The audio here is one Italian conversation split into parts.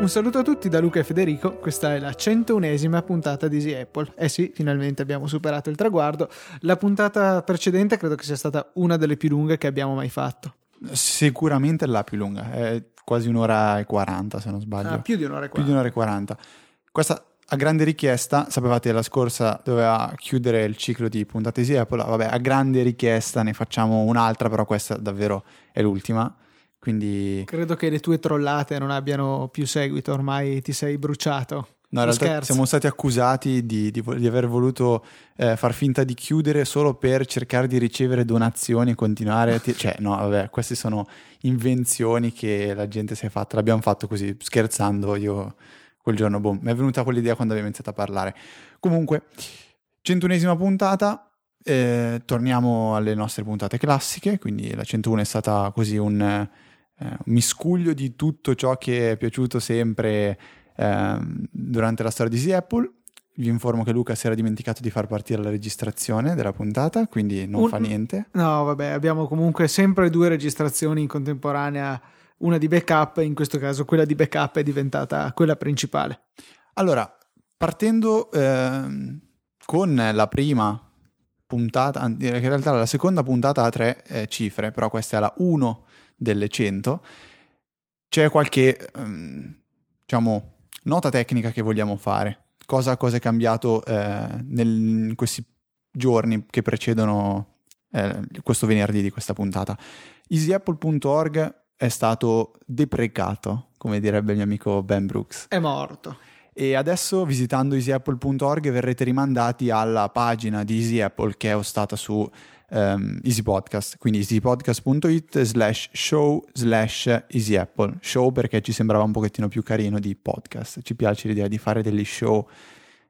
Un saluto a tutti da Luca e Federico, questa è la 101esima puntata di Easy Apple. Eh sì, finalmente abbiamo superato il traguardo. La puntata precedente credo che sia stata una delle più lunghe che abbiamo mai fatto. Sicuramente la più lunga, è quasi un'ora e 40 se non sbaglio. Ah, più di un'ora e 40. Più di un'ora e 40. Questa a grande richiesta, sapevate la scorsa doveva chiudere il ciclo di puntate Easy Apple, vabbè a grande richiesta ne facciamo un'altra, però questa davvero è l'ultima. Quindi... Credo che le tue trollate non abbiano più seguito, ormai ti sei bruciato. No, in realtà scherzo. siamo stati accusati di, di, di aver voluto eh, far finta di chiudere solo per cercare di ricevere donazioni e continuare a... T- cioè, no, vabbè, queste sono invenzioni che la gente si è fatta. L'abbiamo fatto così, scherzando. Io quel giorno, boh, mi è venuta quell'idea quando abbiamo iniziato a parlare. Comunque, centunesima puntata. Eh, torniamo alle nostre puntate classiche. Quindi la 101 è stata così un, un miscuglio di tutto ciò che è piaciuto sempre Ehm, durante la storia di Easy Apple. Vi informo che Luca si era dimenticato di far partire la registrazione della puntata, quindi non Un- fa niente. No, vabbè, abbiamo comunque sempre due registrazioni in contemporanea, una di backup, in questo caso quella di backup è diventata quella principale. Allora, partendo ehm, con la prima puntata, che in realtà la seconda puntata ha tre eh, cifre, però questa è la 1 delle 100, c'è qualche, ehm, diciamo, nota tecnica che vogliamo fare. Cosa, cosa è cambiato eh, nel- in questi giorni che precedono eh, questo venerdì di questa puntata? easyapple.org è stato deprecato, come direbbe il mio amico Ben Brooks. È morto. E adesso visitando easyapple.org verrete rimandati alla pagina di Easy Apple che è ostata su ehm, Easy Podcast, quindi easypodcast.it slash show slash Easy Apple. Show perché ci sembrava un pochettino più carino di podcast, ci piace l'idea di fare degli show,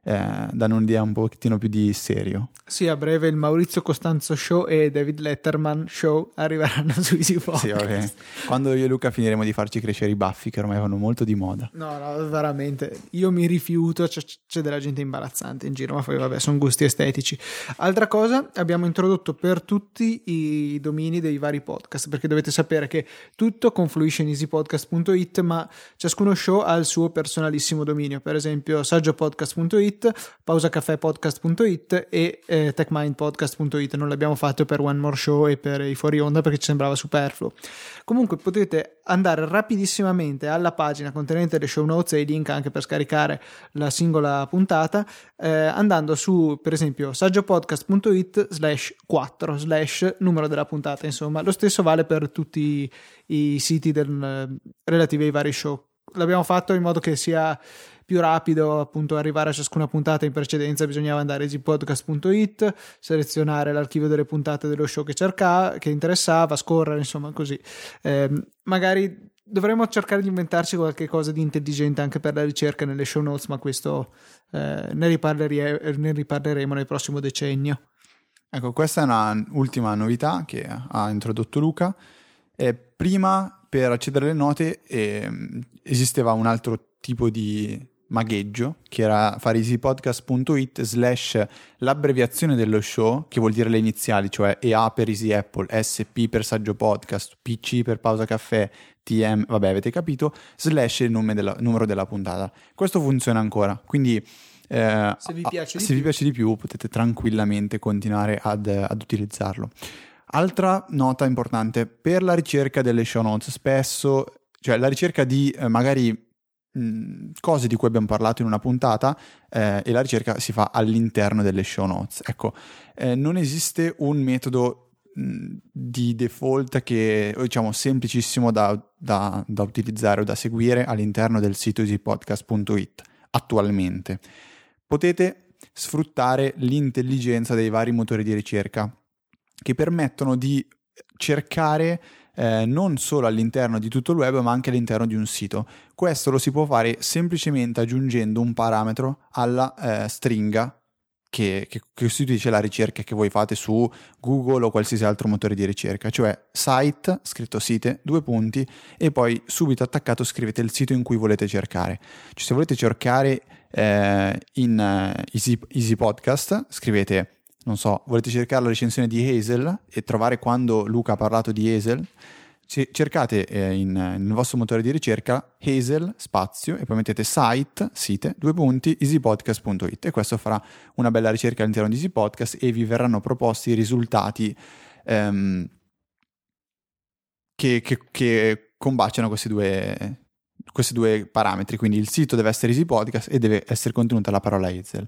eh, danno un'idea un pochettino più di serio. Sì, a breve il Maurizio Costanzo Show e David Letterman Show arriveranno su Easy Podcast. Sì, vabbè. Quando io e Luca finiremo di farci crescere i baffi che ormai vanno molto di moda. No, no, veramente. Io mi rifiuto, c'è, c'è della gente imbarazzante in giro, ma poi vabbè, sono gusti estetici. Altra cosa, abbiamo introdotto per tutti i domini dei vari podcast, perché dovete sapere che tutto confluisce in easypodcast.it, ma ciascuno show ha il suo personalissimo dominio, per esempio saggiopodcast.it, pausacafèpodcast.it e eh, techmindpodcast.it. Non l'abbiamo fatto per One More Show e per i fuori onda perché ci sembrava superfluo. Comunque potete andare rapidissimamente alla pagina contenente le show notes e i link anche per scaricare la singola puntata eh, andando su per esempio saggiopodcast.it slash 4 slash numero della puntata insomma lo stesso vale per tutti i siti del, eh, relativi ai vari show l'abbiamo fatto in modo che sia più rapido appunto arrivare a ciascuna puntata in precedenza bisognava andare a easypodcast.it selezionare l'archivio delle puntate dello show che cercava che interessava scorrere insomma così eh, magari dovremmo cercare di inventarci qualche cosa di intelligente anche per la ricerca nelle show notes ma questo eh, ne, riparlerie- ne riparleremo nel prossimo decennio Ecco, questa è un'ultima novità che ha introdotto Luca. Eh, prima, per accedere alle note, ehm, esisteva un altro tipo di magheggio, che era fare easypodcast.it slash l'abbreviazione dello show, che vuol dire le iniziali, cioè EA per Easy Apple, SP per Saggio Podcast, PC per Pausa Caffè, TM, vabbè avete capito, slash il nome della- numero della puntata. Questo funziona ancora, quindi... eh, Se vi piace di se vi più. piace di più potete tranquillamente continuare ad, ad utilizzarlo. Altra nota importante per la ricerca delle show notes, spesso, cioè la ricerca di eh, magari cose di cui abbiamo parlato in una puntata eh, e la ricerca si fa all'interno delle show notes. Ecco, eh, non esiste un metodo di default che diciamo semplicissimo da, da- da utilizzare o da seguire all'interno del sito easypodcast.it attualmente. Potete sfruttare l'intelligenza dei vari motori di ricerca che permettono di cercare eh, non solo all'interno di tutto il web ma anche all'interno di un sito. Questo lo si può fare semplicemente aggiungendo un parametro alla eh, stringa che, che costituisce la ricerca che voi fate su Google o qualsiasi altro motore di ricerca, cioè site, scritto site, due punti e poi subito attaccato scrivete il sito in cui volete cercare. Cioè, se volete cercare eh, in eh, Easy, Easy Podcast, scrivete, non so, volete cercare la recensione di Hazel e trovare quando Luca ha parlato di Hazel, cercate eh, in, nel vostro motore di ricerca Hazel, spazio, e poi mettete site, site, due punti, easypodcast.it e questo farà una bella ricerca all'interno di Easy Podcast e vi verranno proposti i risultati ehm, che, che, che combaciano questi due, questi due parametri. Quindi il sito deve essere Easy Podcast e deve essere contenuta la parola Hazel.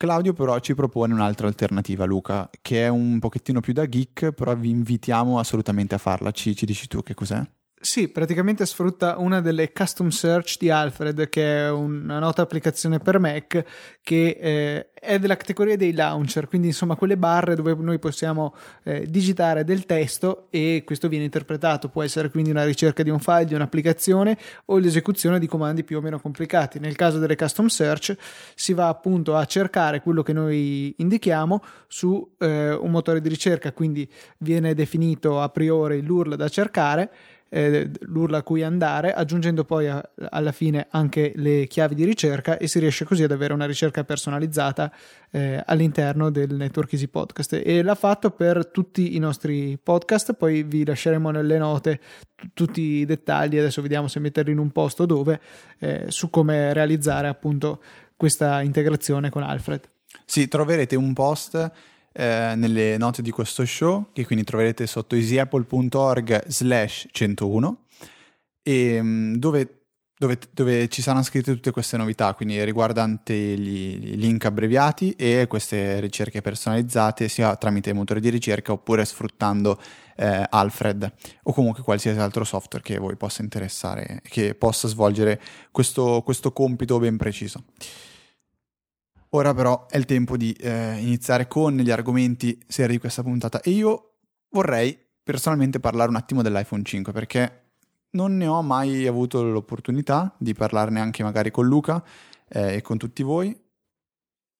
Claudio però ci propone un'altra alternativa, Luca, che è un pochettino più da geek, però vi invitiamo assolutamente a farla. Ci, ci dici tu che cos'è? Sì, praticamente sfrutta una delle custom search di Alfred, che è una nota applicazione per Mac che eh, è della categoria dei launcher, quindi insomma quelle barre dove noi possiamo eh, digitare del testo e questo viene interpretato. Può essere quindi una ricerca di un file, di un'applicazione o l'esecuzione di comandi più o meno complicati. Nel caso delle custom search si va appunto a cercare quello che noi indichiamo su eh, un motore di ricerca, quindi viene definito a priori l'URL da cercare eh, l'URL a cui andare, aggiungendo poi a, alla fine anche le chiavi di ricerca e si riesce così ad avere una ricerca personalizzata eh, all'interno del network Easy Podcast. E l'ha fatto per tutti i nostri podcast, poi vi lasceremo nelle note tutti i dettagli, adesso vediamo se metterli in un posto dove, eh, su come realizzare appunto questa integrazione con Alfred. Sì, troverete un post eh, nelle note di questo show, che quindi troverete sotto easyapple.org slash 101, e, mm, dove, dove, dove, ci saranno scritte tutte queste novità, quindi riguardanti gli link abbreviati e queste ricerche personalizzate, sia tramite motore di ricerca oppure sfruttando eh, Alfred o comunque qualsiasi altro software che voi possa interessare, che possa svolgere questo, questo compito ben preciso. Ora però è il tempo di eh, iniziare con gli argomenti seri di questa puntata. E io vorrei personalmente parlare un attimo dell'iPhone 5 perché non ne ho mai avuto l'opportunità di parlarne anche magari con Luca eh, e con tutti voi.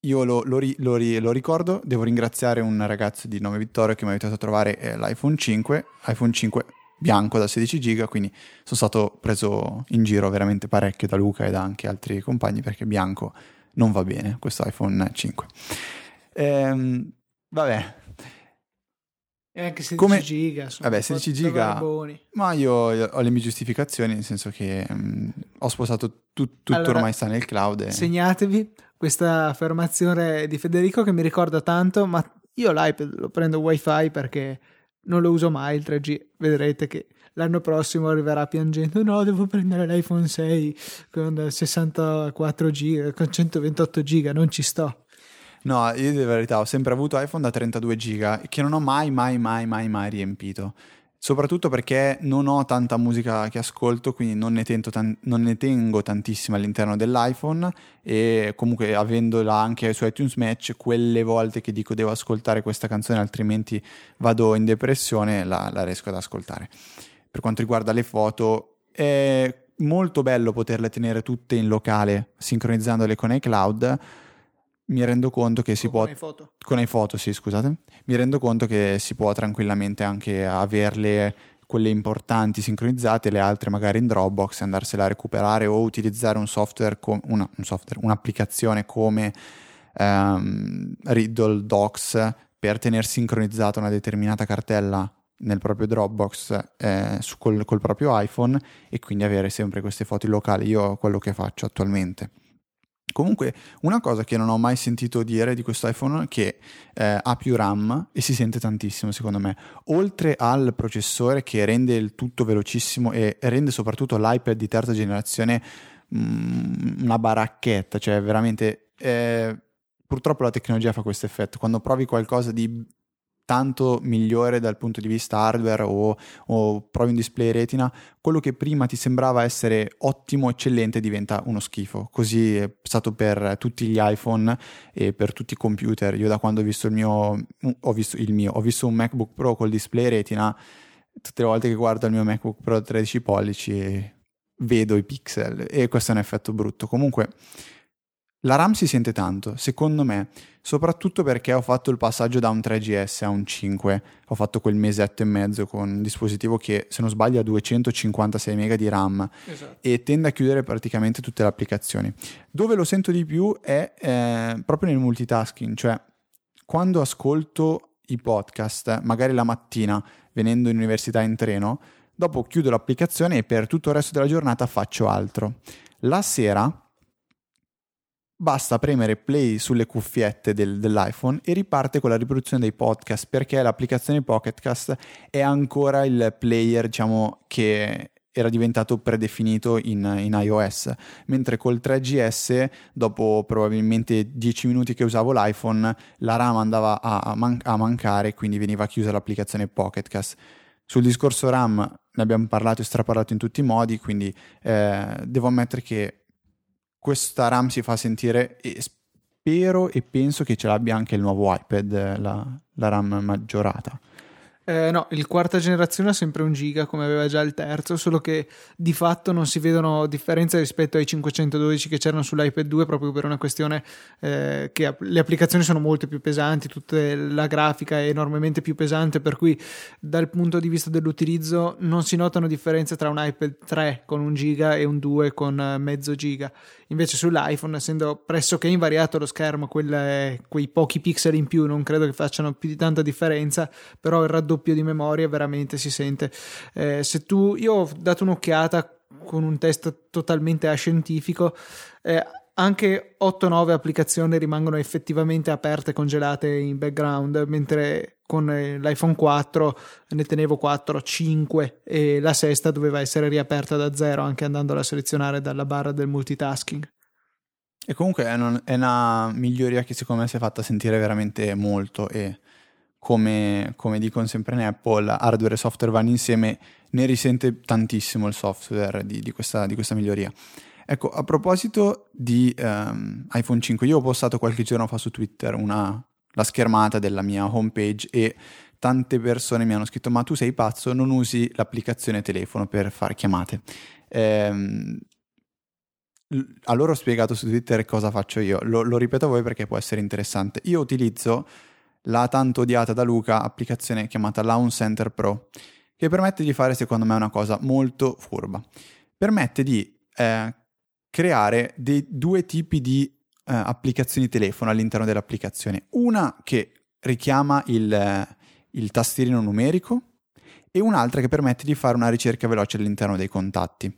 Io lo, lo, ri, lo, ri, lo, ricordo, devo ringraziare un ragazzo di nome Vittorio che mi ha aiutato a trovare eh, l'iPhone 5, iPhone 5 bianco da 16 giga, quindi sono stato preso in giro veramente parecchio da Luca e da anche altri compagni perché bianco non va bene questo iPhone 5. Ehm, vabbè. E anche 16 Come... giga. Vabbè, 16 giga. Ma io ho le mie giustificazioni, nel senso che um, ho sposato tu, tutto allora, ormai sta nel cloud. E... Segnatevi questa affermazione di Federico che mi ricorda tanto, ma io l'iPad lo prendo wifi perché non lo uso mai il 3G. Vedrete che l'anno prossimo arriverà piangendo no devo prendere l'iPhone 6 con 64 giga con 128 giga non ci sto. No io di verità ho sempre avuto iPhone da 32 giga che non ho mai mai mai mai mai riempito. Soprattutto perché non ho tanta musica che ascolto, quindi non ne, tan- non ne, tengo tantissima all'interno dell'iPhone e comunque avendola anche su iTunes Match, quelle volte che dico devo ascoltare questa canzone altrimenti vado in depressione, la, la riesco ad ascoltare per quanto riguarda le foto, è molto bello poterle tenere tutte in locale, sincronizzandole con iCloud. Mi rendo conto che si con può. Con iPhoto. Con iPhoto, sì, scusate. Mi rendo conto che si può tranquillamente anche averle quelle importanti sincronizzate, le altre magari in Dropbox e andarsela a recuperare o utilizzare un software, com- una, un software un'applicazione come um, Riddle Docs per tenere sincronizzata una determinata cartella nel proprio Dropbox eh, su col, col, proprio iPhone e quindi avere sempre queste foto locali. Io quello che faccio attualmente. Comunque, una cosa che non ho mai sentito dire di questo iPhone è che eh, ha più RAM e si sente tantissimo, secondo me. Oltre al processore che rende il tutto velocissimo e rende soprattutto l'iPad di terza generazione mh, mm, una baracchetta, cioè veramente. Eh, purtroppo la tecnologia fa questo effetto. Quando provi qualcosa di tanto migliore dal punto di vista hardware o, o provi un display retina, quello che prima ti sembrava essere ottimo, eccellente, diventa uno schifo. Così è stato per tutti gli iPhone e per tutti i computer. Io da quando ho visto il mio, ho visto il mio, ho visto un MacBook Pro col display retina, tutte le volte che guardo il mio MacBook Pro 13 pollici vedo i pixel e questo è un effetto brutto. Comunque la RAM si sente tanto, secondo me, soprattutto perché ho fatto il passaggio da un 3GS a un 5, ho fatto quel mesetto e mezzo con un dispositivo che, se non sbaglio, ha 256 MB di RAM esatto. e tende a chiudere praticamente tutte le applicazioni. Dove lo sento di più è eh, proprio nel multitasking, cioè quando ascolto i podcast, magari la mattina venendo in università in treno, dopo chiudo l'applicazione e per tutto il resto della giornata faccio altro. La sera basta premere play sulle cuffiette del, dell'iPhone e riparte con la riproduzione dei podcast perché l'applicazione Pocketcast è ancora il player diciamo che era diventato predefinito in, in, iOS, mentre col 3GS, dopo probabilmente 10 minuti che usavo l'iPhone, la RAM andava a, a, man- a mancare, quindi veniva chiusa l'applicazione Pocketcast. Sul discorso RAM ne abbiamo parlato e straparlato in tutti i modi, quindi eh, devo ammettere che questa RAM si fa sentire e spero e penso che ce l'abbia anche il nuovo iPad, la, la RAM maggiorata. Eh, no, il quarta generazione ha sempre un giga come aveva già il terzo, solo che di fatto non si vedono differenze rispetto ai 512 che c'erano sull'iPad 2 proprio per una questione eh, che le applicazioni sono molto più pesanti, tutta la grafica è enormemente più pesante, per cui dal punto di vista dell'utilizzo non si notano differenze tra un iPad 3 con un giga e un 2 con eh, mezzo giga. Invece sull'iPhone, essendo pressoché invariato lo schermo, quelle, quei pochi pixel in più non credo che facciano più di tanta differenza, però il raddoppio di memoria veramente si sente. Eh, se tu, io ho dato un'occhiata con un test totalmente ascientifico, eh, anche 8-9 applicazioni rimangono effettivamente aperte, congelate in background, mentre con l'iPhone 4 ne tenevo 4, 5 e la sesta doveva essere riaperta da zero anche andandola a selezionare dalla barra del multitasking. E comunque è una, è una miglioria che secondo me si è fatta sentire veramente molto e come, come dicono sempre in Apple, hardware e software vanno insieme, ne risente tantissimo il software di, di, questa, di questa miglioria. Ecco, a proposito di um, iPhone 5, io ho postato qualche giorno fa su Twitter una, la schermata della mia homepage e tante persone mi hanno scritto ma tu sei pazzo, non usi l'applicazione telefono per fare chiamate. Ehm, allora ho spiegato su Twitter cosa faccio io, lo, lo, ripeto a voi perché può essere interessante. Io utilizzo la tanto odiata da Luca applicazione chiamata Lawn Center Pro, che permette di fare secondo me una cosa molto furba. Permette di eh, creare dei due tipi di eh, applicazioni telefono all'interno dell'applicazione. Una che richiama il, eh, il tastierino numerico e un'altra che permette di fare una ricerca veloce all'interno dei contatti.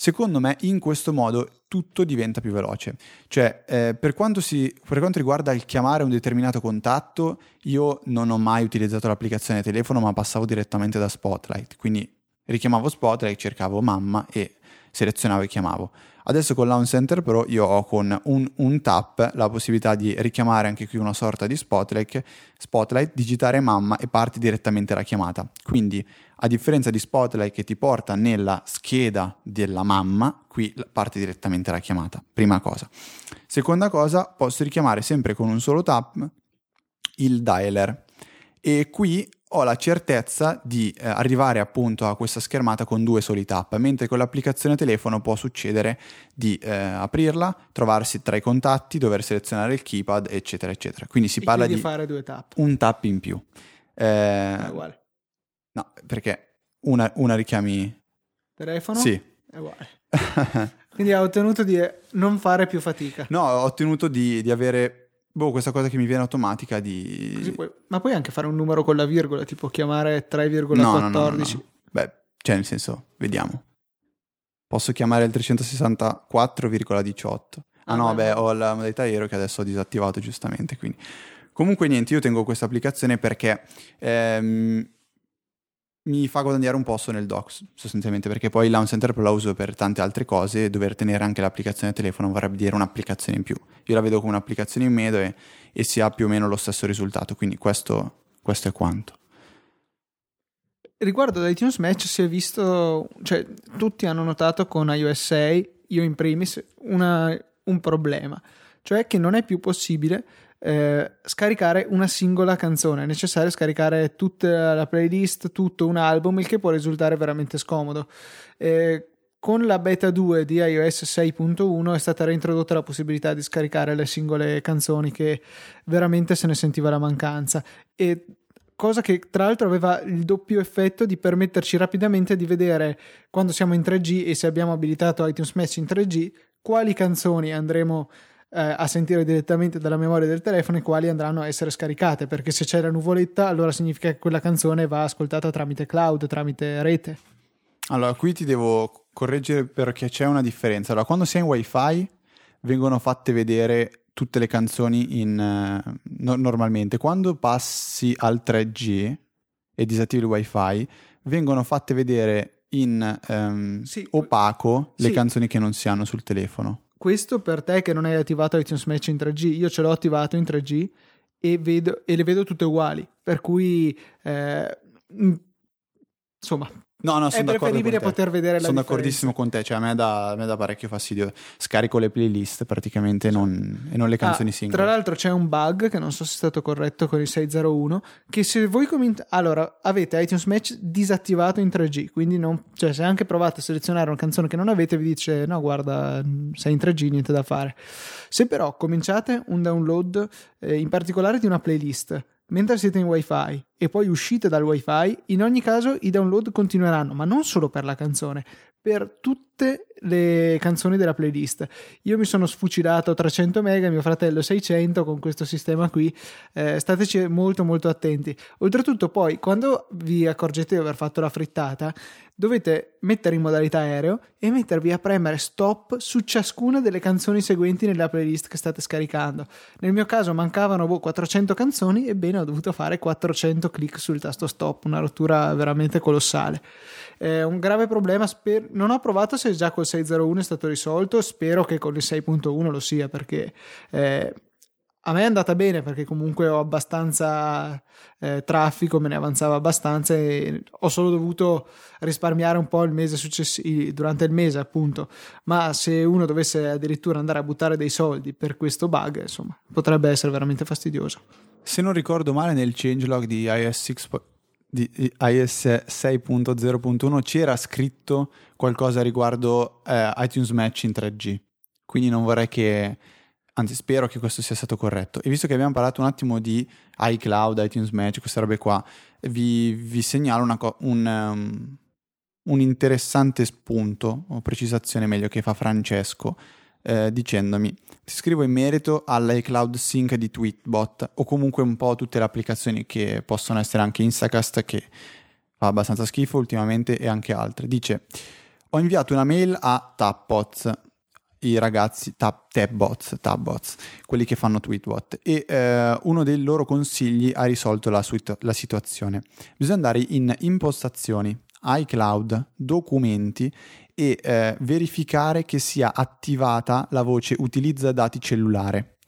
Secondo me in questo modo tutto diventa più veloce. Cioè, eh, per, quanto si, per, quanto riguarda il chiamare un determinato contatto, io non ho mai utilizzato l'applicazione telefono, ma passavo direttamente da Spotlight. Quindi richiamavo Spotlight, cercavo mamma e selezionavo e chiamavo. Adesso con Launch Center Pro io ho con un, un, tap la possibilità di richiamare anche qui una sorta di spotlight, spotlight, digitare mamma e parti direttamente la chiamata. Quindi a differenza di Spotlight che ti porta nella scheda della mamma, qui parte direttamente la chiamata. Prima cosa. Seconda cosa, posso richiamare sempre con un solo tap il dialer e qui ho la certezza di eh, arrivare appunto a questa schermata con due soli tap, mentre con l'applicazione telefono può succedere di eh, aprirla, trovarsi tra i contatti, dover selezionare il keypad, eccetera, eccetera. Quindi si e parla di fare due tap. un tap in più. Eh, è uguale. No, perché una, una richiami... Telefono? Sì. È uguale. Quindi ha ottenuto di non fare più fatica. No, ho ottenuto di, di avere Boh, questa cosa che mi viene automatica di... Puoi... ma puoi anche fare un numero con la virgola, tipo chiamare 3,14. No, no, no, no, Beh, cioè nel senso, vediamo. Posso chiamare il 364,18. Ah, ah no, beh, ho la modalità aereo che adesso ho disattivato giustamente, quindi... Comunque niente, io tengo questa applicazione perché ehm, mi fa guadagnare un posto nel docs, sostanzialmente, perché poi Launch Center Pro uso per tante altre cose dover tenere anche l'applicazione telefono vorrebbe dire un'applicazione in più. Io la vedo come un'applicazione in meno e, e si ha più o meno lo stesso risultato, quindi questo, questo è quanto. Riguardo ad iTunes Match si è visto, cioè tutti hanno notato con iOS 6, io in primis, una, un problema, cioè che non è più possibile eh, scaricare una singola canzone, è necessario scaricare tutta la playlist, tutto un album, il che può risultare veramente scomodo. Eh, con la beta 2 di iOS 6.1 è stata reintrodotta la possibilità di scaricare le singole canzoni che veramente se ne sentiva la mancanza e cosa che tra l'altro aveva il doppio effetto di permetterci rapidamente di vedere quando siamo in 3G e se abbiamo abilitato iTunes Match in 3G quali canzoni andremo a eh, a sentire direttamente dalla memoria del telefono e quali andranno a essere scaricate, perché se c'è la nuvoletta allora significa che quella canzone va ascoltata tramite cloud, tramite rete. Allora, qui ti devo correggere perché c'è una differenza. Allora, quando sei in wifi vengono fatte vedere tutte le canzoni in, uh, no- normalmente. Quando passi al 3G e disattivi il wifi, vengono fatte vedere in um, sì. opaco le sì. canzoni che non si hanno sul telefono. Questo per te che non hai attivato iTunes Match in 3G, io ce l'ho attivato in 3G e, vedo, e le vedo tutte uguali, per cui eh, insomma No, no, sono è preferibile poter vedere la Sono differenza. d'accordissimo con te, cioè a me dà, a me dà parecchio fastidio. Scarico le playlist praticamente non, e non le canzoni ah, singole. Tra l'altro c'è un bug che non so se è stato corretto con il 601, che se voi comment- allora, avete iTunes Match disattivato in 3G, quindi non, cioè, se anche provate a selezionare una canzone che non avete vi dice no guarda sei in 3G, niente da fare. Se però cominciate un download eh, in particolare di una playlist mentre siete in wifi e poi uscite dal wifi, in ogni caso i download continueranno, ma non solo per la canzone, per tutte le canzoni della playlist. Io mi sono sfucilato 300 mega, mio fratello 600 con questo sistema qui. Eh, stateci molto molto attenti. Oltretutto poi quando vi accorgete di aver fatto la frittata, dovete mettere in modalità aereo e mettervi a premere stop su ciascuna delle canzoni seguenti nella playlist che state scaricando. Nel mio caso mancavano boh, 400 canzoni, ebbene ho dovuto fare 400 clic sul tasto stop, una rottura veramente colossale. È un grave problema, sper- non ho provato se già col 6.01 è stato risolto, spero che con il 6.1 lo sia perché... Eh, a me è andata bene perché comunque ho abbastanza eh, traffico, me ne avanzava abbastanza e ho solo dovuto risparmiare un po' il mese successivo, durante il mese appunto. Ma se uno dovesse addirittura andare a buttare dei soldi per questo bug, insomma, potrebbe essere veramente fastidioso. Se non ricordo male, nel changelog di iOS 6 di iOS 6.0.1 c'era scritto qualcosa riguardo eh, iTunes Match in 3G. Quindi non vorrei che, anzi spero che questo sia stato corretto. E visto che abbiamo parlato un attimo di iCloud, iTunes Match, queste robe qua, vi, vi segnalo co- un, um, un interessante spunto, o precisazione meglio, che fa Francesco eh, dicendomi ti scrivo in merito all'iCloud Sync di Tweetbot o comunque un po' tutte le applicazioni che possono essere anche Instacast che fa abbastanza schifo ultimamente e anche altre. Dice ho inviato una mail a Tapbots, i ragazzi tab, Tabbots, Tabbots, quelli che fanno Tweetbot e eh, uno dei loro consigli ha risolto la, la situazione. Bisogna andare in impostazioni, iCloud, documenti e eh, verificare che sia attivata la voce utilizza dati cellulare.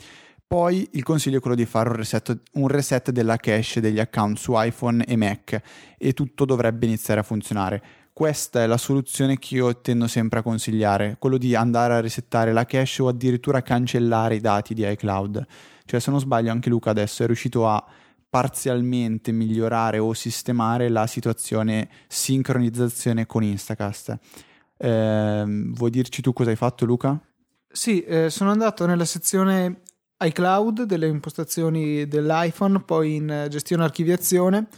Poi il consiglio è quello di fare un reset, un reset della cache degli account su iPhone e Mac e tutto dovrebbe iniziare a funzionare. Questa è la soluzione che io tendo sempre a consigliare, quello di andare a resettare la cache o addirittura cancellare i dati di iCloud. Cioè se non sbaglio anche Luca adesso è riuscito a parzialmente migliorare o sistemare la situazione sincronizzazione con Instacast eh, vuoi dirci tu cosa hai fatto, Luca? Sì, eh, sono andato nella sezione iCloud delle impostazioni dell'iPhone, poi in gestione archiviazione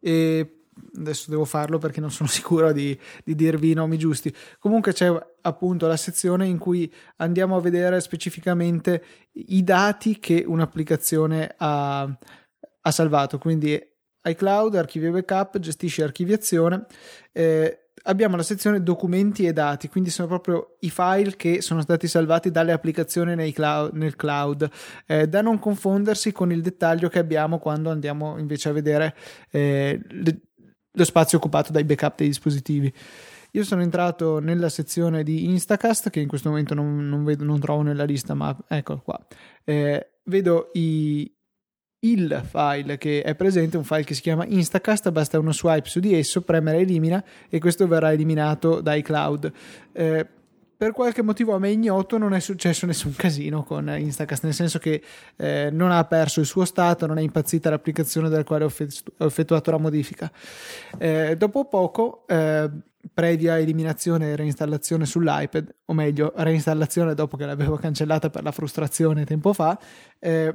e adesso devo farlo perché non sono sicuro di, di, dirvi i nomi giusti. Comunque c'è appunto la sezione in cui andiamo a vedere specificamente i dati che un'applicazione ha, ha salvato. Quindi iCloud, archivio backup, gestisce archiviazione. Eh, abbiamo la sezione documenti e dati, quindi sono proprio i file che sono stati salvati dalle applicazioni cloud, nel cloud, eh, da non confondersi con il dettaglio che abbiamo quando andiamo invece a vedere eh, le, lo spazio occupato dai backup dei dispositivi. Io sono entrato nella sezione di Instacast, che in questo momento non, non, vedo, non trovo nella lista, ma eccolo qua. Eh, vedo i, il file che è presente, un file che si chiama Instacast, basta uno swipe su di esso, premere elimina e questo verrà eliminato da iCloud. Eh, per qualche motivo a me ignoto non è successo nessun casino con Instacast, nel senso che eh, non ha perso il suo stato, non è impazzita l'applicazione della quale ho, effettuato la modifica. Eh, dopo poco, eh, previa eliminazione e reinstallazione sull'iPad, o meglio, reinstallazione dopo che l'avevo cancellata per la frustrazione tempo fa, eh,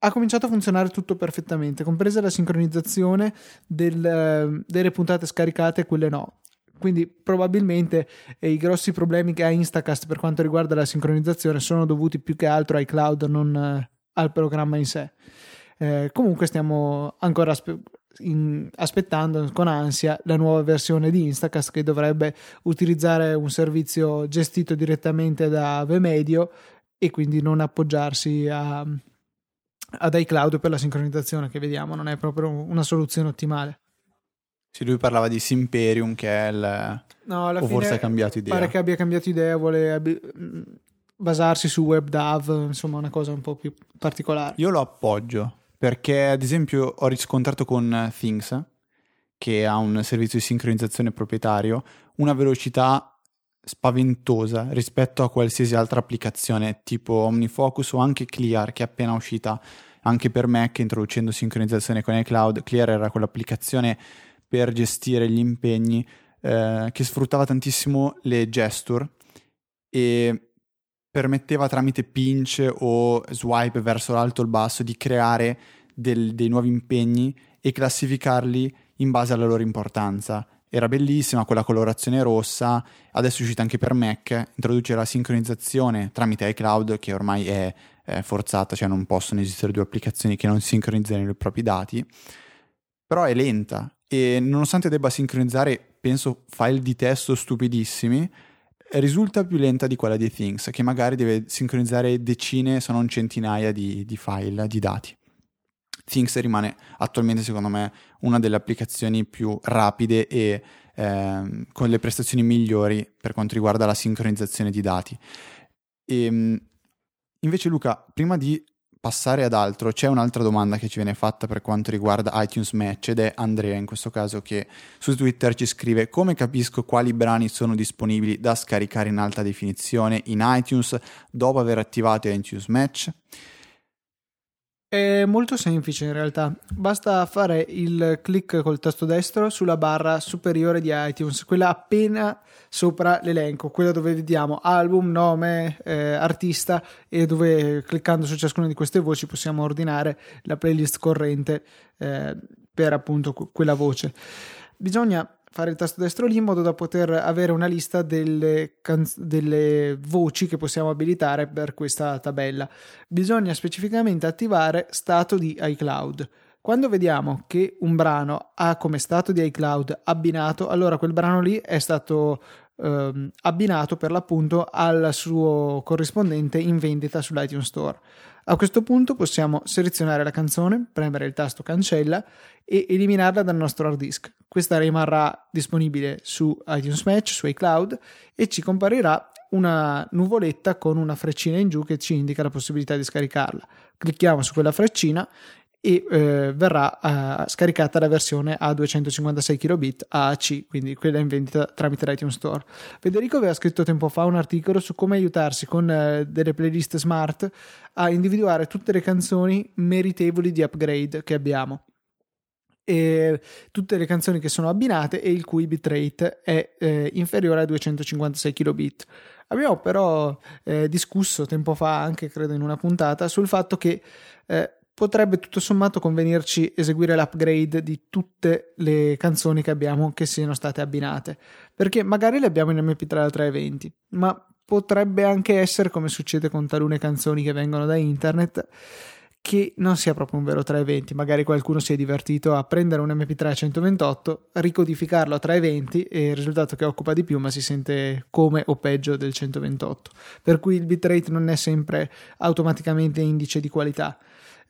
ha cominciato a funzionare tutto perfettamente, compresa la sincronizzazione del, delle puntate scaricate e quelle no. Quindi probabilmente eh, i grossi problemi che ha Instacast per quanto riguarda la sincronizzazione sono dovuti più che altro ai cloud, non eh, al programma in sé. Eh, comunque stiamo ancora spe- in, aspettando con ansia la nuova versione di Instacast che dovrebbe utilizzare un servizio gestito direttamente da Vmedio e quindi non appoggiarsi a, ad iCloud per la sincronizzazione che vediamo non è proprio una soluzione ottimale. Sì, lui parlava di Simperium che è il... No, alla o forse ha cambiato idea. Pare che abbia cambiato idea, vuole basarsi su WebDAV, insomma una cosa un po' più particolare. Io lo appoggio perché ad esempio ho riscontrato con Things, che ha un servizio di sincronizzazione proprietario, una velocità spaventosa rispetto a qualsiasi altra applicazione tipo OmniFocus o anche Clear che è appena uscita anche per Mac introducendo sincronizzazione con iCloud. Clear era quell'applicazione per gestire gli impegni eh, che sfruttava tantissimo le gesture e permetteva tramite pinch o swipe verso l'alto o il basso di creare del, dei nuovi impegni e classificarli in base alla loro importanza. Era bellissima quella colorazione rossa, adesso è uscita anche per Mac, introduce la sincronizzazione tramite iCloud che ormai è, è forzata, cioè non possono esistere due applicazioni che non sincronizzano i propri dati, però è lenta e nonostante debba sincronizzare, penso, file di testo stupidissimi, risulta più lenta di quella di Things, che magari deve sincronizzare decine, se non centinaia di, di file, di dati. Things rimane attualmente, secondo me, una delle applicazioni più rapide e eh, con le prestazioni migliori per quanto riguarda la sincronizzazione di dati. E, ehm, invece, Luca, prima di passare ad altro, c'è un'altra domanda che ci viene fatta per quanto riguarda iTunes Match ed è Andrea in questo caso che su Twitter ci scrive come capisco quali brani sono disponibili da scaricare in alta definizione in iTunes dopo aver attivato iTunes Match. È molto semplice in realtà, basta fare il clic col tasto destro sulla barra superiore di iTunes, quella appena sopra l'elenco, quella dove vediamo album, nome, eh, artista e dove cliccando su ciascuna di queste voci possiamo ordinare la playlist corrente eh, per appunto quella voce. Bisogna fare il tasto destro lì in modo da poter avere una lista delle, canz- delle voci che possiamo abilitare per questa tabella. Bisogna specificamente attivare stato di iCloud. Quando vediamo che un brano ha come stato di iCloud abbinato, allora quel brano lì è stato ehm, abbinato per l'appunto al suo corrispondente in vendita sull'iTunes Store. A questo punto possiamo selezionare la canzone, premere il tasto cancella e eliminarla dal nostro hard disk. Questa rimarrà disponibile su iTunes Match, su iCloud e ci comparirà una nuvoletta con una freccina in giù che ci indica la possibilità di scaricarla. Clicchiamo su quella freccina e eh, verrà eh, scaricata la versione a 256 kilobit AAC, quindi quella in vendita tramite l'iTunes Store. Federico aveva scritto tempo fa un articolo su come aiutarsi con eh, delle playlist smart a individuare tutte le canzoni meritevoli di upgrade che abbiamo. E tutte le canzoni che sono abbinate e il cui bitrate è eh, inferiore a 256 kilobit. Abbiamo però eh, discusso tempo fa, anche credo in una puntata, sul fatto che eh, potrebbe tutto sommato convenirci eseguire l'upgrade di tutte le canzoni che abbiamo che siano state abbinate, perché magari le abbiamo in MP3 da 320, ma potrebbe anche essere come succede con talune canzoni che vengono da internet che non sia proprio un vero 320, magari qualcuno si è divertito a prendere un MP3 a 128, ricodificarlo a 320 e il risultato che occupa di più ma si sente come o peggio del 128, per cui il bitrate non è sempre automaticamente indice di qualità.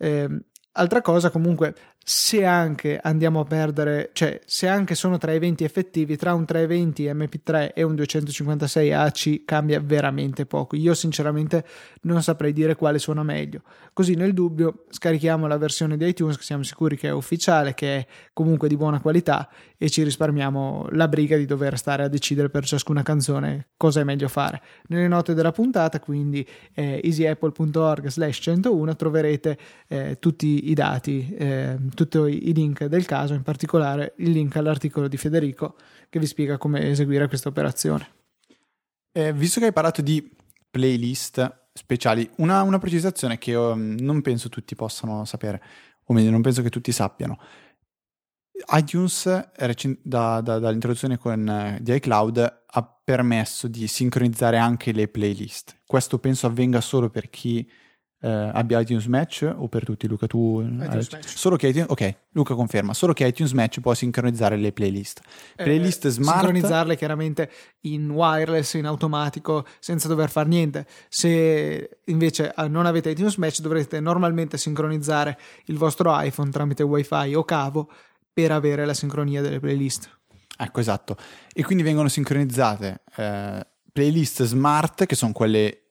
Eh, altra cosa, comunque, se anche andiamo a perdere, cioè se anche sono tra eventi effettivi, tra un 320 MP3 e un 256 AC cambia veramente poco. Io sinceramente non saprei dire quale suona meglio. Così nel dubbio scarichiamo la versione di iTunes che siamo sicuri che è ufficiale, che è comunque di buona qualità e ci risparmiamo la briga di dover stare a decidere per ciascuna canzone cosa è meglio fare. Nelle note della puntata, quindi eh, easyapple.org slash 101 troverete eh, tutti i dati. Eh, tutti i link del caso, in particolare il link all'articolo di Federico che vi spiega come eseguire questa operazione. Eh, visto che hai parlato di playlist speciali, una, una precisazione che um, non penso tutti possano sapere, o meglio, non penso che tutti sappiano. iTunes, da, da, dall'introduzione con, uh, di iCloud, ha permesso di sincronizzare anche le playlist. Questo penso avvenga solo per chi eh, abbia iTunes Match o per tutti Luca tu iTunes Match. solo che iTunes, ok Luca conferma solo che iTunes Match può sincronizzare le playlist. Playlist eh, smart? sincronizzarle chiaramente in wireless in automatico senza dover fare niente. Se invece eh, non avete iTunes Match dovrete normalmente sincronizzare il vostro iPhone tramite wifi o cavo per avere la sincronia delle playlist. Ecco esatto. E quindi vengono sincronizzate eh, playlist smart che sono quelle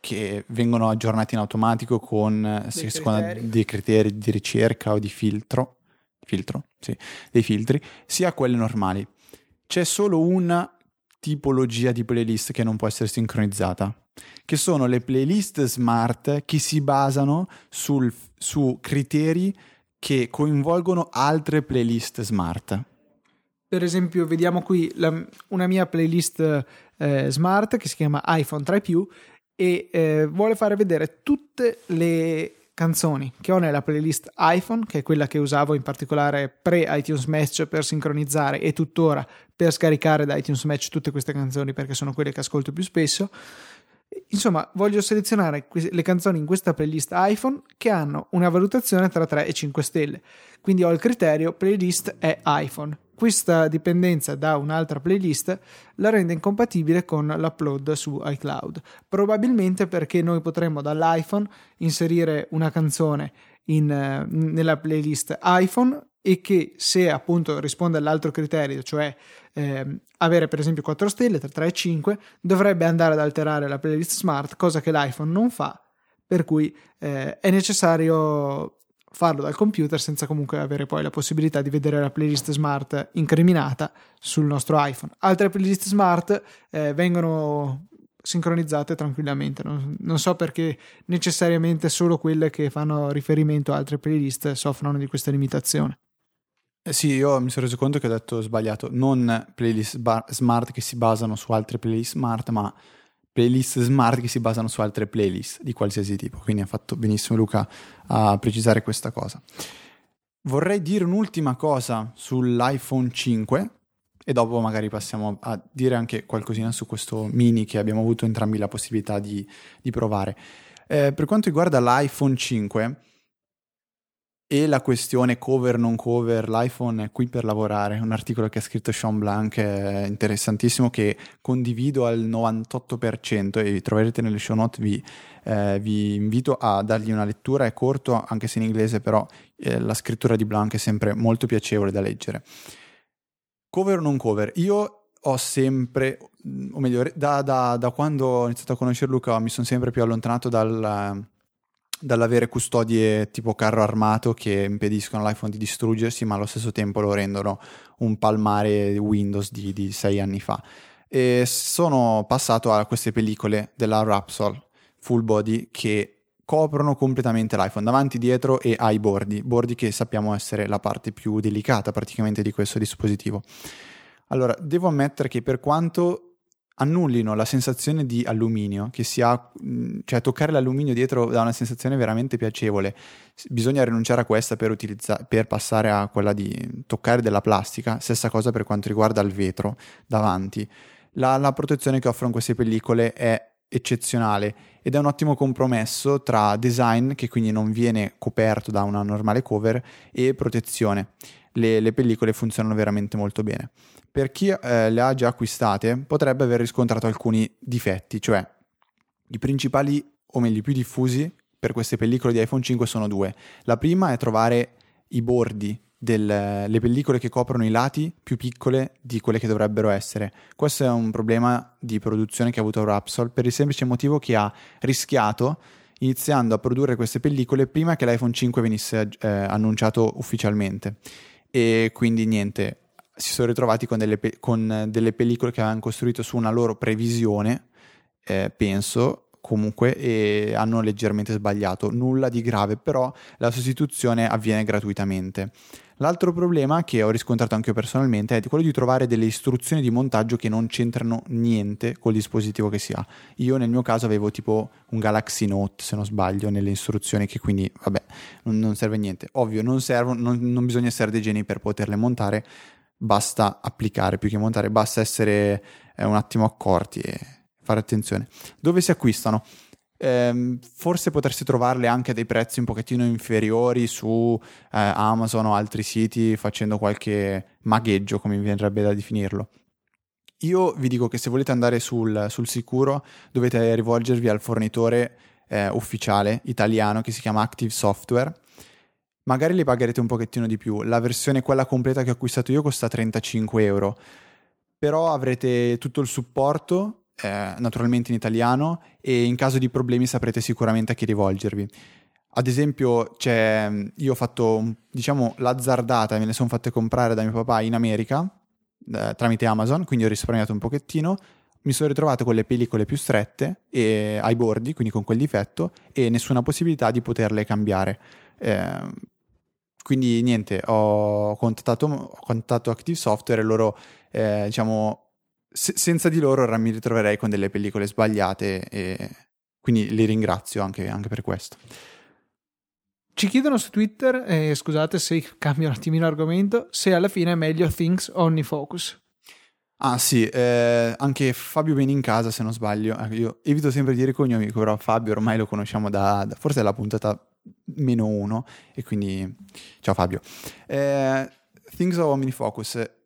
che vengono aggiornati in automatico con dei secondo criteri. dei criteri di ricerca o di filtro, filtro sì, dei filtri, sia quelle normali. C'è solo una tipologia di playlist che non può essere sincronizzata, che sono le playlist smart che si basano sul, su criteri che coinvolgono altre playlist smart. per esempio vediamo qui la- una mia playlist eh, smart che si chiama iPhone 3 e eh, vuole fare vedere tutte le canzoni che ho nella playlist iPhone che è quella che usavo in particolare pre iTunes Match per sincronizzare e tuttora per scaricare da iTunes Match tutte queste canzoni perché sono quelle che ascolto più spesso Insomma, voglio selezionare le canzoni in questa playlist iPhone che hanno una valutazione tra 3 e 5 stelle. Quindi ho il criterio playlist è iPhone. Questa dipendenza da un'altra playlist la rende incompatibile con l'upload su iCloud. Probabilmente perché noi potremmo dall'iPhone inserire una canzone in, eh, nella playlist iPhone e che se appunto risponde all'altro criterio, cioè ehm, avere per esempio 4 stelle tra 3 e 5, dovrebbe andare ad alterare la playlist smart, cosa che l'iPhone non fa, per cui eh, è necessario farlo dal computer senza comunque avere poi la possibilità di vedere la playlist smart incriminata sul nostro iPhone. Altre playlist smart eh, vengono sincronizzate tranquillamente, non, non so perché necessariamente solo quelle che fanno riferimento a altre playlist soffrono di questa limitazione. Eh sì, io mi sono reso conto che ho detto sbagliato, non playlist ba- smart che si basano su altre playlist smart, ma playlist smart che si basano su altre playlist di qualsiasi tipo. Quindi ha fatto benissimo Luca a precisare questa cosa. Vorrei dire un'ultima cosa sull'iPhone 5 e dopo magari passiamo a dire anche qualcosina su questo mini che abbiamo avuto entrambi la possibilità di, di provare. Eh, per quanto riguarda l'iPhone 5 e la questione cover non cover, l'iPhone è qui per lavorare, un articolo che ha scritto Sean Blanc è interessantissimo che condivido al 98% e vi troverete nelle show note, vi, eh, vi invito a dargli una lettura, è corto anche se in inglese però eh, la scrittura di Blanc è sempre molto piacevole da leggere. Cover o non cover? Io ho sempre, o meglio, da, da, da quando ho iniziato a conoscere Luca mi sono sempre più allontanato dal dall'avere custodie tipo carro armato che impediscono all'iPhone di distruggersi, ma allo stesso tempo lo rendono un palmare Windows di, di sei anni fa. E sono passato a queste pellicole della Rapsol full body che coprono completamente l'iPhone davanti, dietro e ai bordi, bordi che sappiamo essere la parte più delicata praticamente di questo dispositivo. Allora, devo ammettere che per quanto annullino la sensazione di alluminio che si ha, cioè toccare l'alluminio dietro dà una sensazione veramente piacevole. Bisogna rinunciare a questa per, utilizza- per passare a quella di toccare della plastica. Stessa cosa per quanto riguarda il vetro davanti. La, la protezione che offrono queste pellicole è eccezionale ed è un ottimo compromesso tra design che quindi non viene coperto da una normale cover e protezione. Le, le pellicole funzionano veramente molto bene per chi eh, le ha già acquistate potrebbe aver riscontrato alcuni difetti, cioè i principali, o meglio i più diffusi per queste pellicole di iPhone 5 sono due. La prima è trovare i bordi delle pellicole che coprono i lati più piccole di quelle che dovrebbero essere. Questo è un problema di produzione che ha avuto Rapsol per il semplice motivo che ha rischiato iniziando a produrre queste pellicole prima che l'iPhone 5 venisse eh, annunciato ufficialmente. E quindi niente, si sono ritrovati con delle, pe- con delle, pellicole che avevano costruito su una loro previsione, eh, penso comunque, e hanno leggermente sbagliato. Nulla di grave, però la sostituzione avviene gratuitamente. L'altro problema che ho riscontrato anche io personalmente è quello di trovare delle istruzioni di montaggio che non c'entrano niente col dispositivo che si ha. Io nel mio caso avevo tipo un Galaxy Note, se non sbaglio, nelle istruzioni che quindi, vabbè, non, serve a niente. Ovvio, non, servono, non, non bisogna essere dei geni per poterle montare, basta applicare più che montare, basta essere eh, un attimo accorti e fare attenzione. Dove si acquistano? ehm, forse potresti trovarle anche a dei prezzi un pochettino inferiori su eh, Amazon o altri siti facendo qualche magheggio, come mi verrebbe da definirlo. Io vi dico che se volete andare sul, sul sicuro dovete rivolgervi al fornitore eh, ufficiale italiano che si chiama Active Software. Magari li pagherete un pochettino di più. La versione, quella completa che ho acquistato io, costa 35 euro. Però avrete tutto il supporto, eh, naturalmente in italiano, e in caso di problemi saprete sicuramente a chi rivolgervi. Ad esempio, io ho fatto, diciamo, l'azzardata, me ne sono fatte comprare da mio papà in America eh, tramite Amazon, quindi ho risparmiato un pochettino. Mi sono ritrovato con le pellicole più strette e ai bordi, quindi con quel difetto, e nessuna possibilità di poterle cambiare. Eh, quindi niente, ho contattato, ho contattato Active Software e loro, eh, diciamo, se, senza di loro ora mi ritroverei con delle pellicole sbagliate e quindi li ringrazio anche, anche per questo. Ci chiedono su Twitter, eh, scusate se cambio un attimino argomento, se alla fine è meglio Things o OmniFocus. Ah sì, eh, anche Fabio viene in casa se non sbaglio. Eh, io evito sempre di dire cognomi, però Fabio ormai lo conosciamo da, da forse la puntata meno uno e quindi ciao Fabio. Eh, Things o OmniFocus?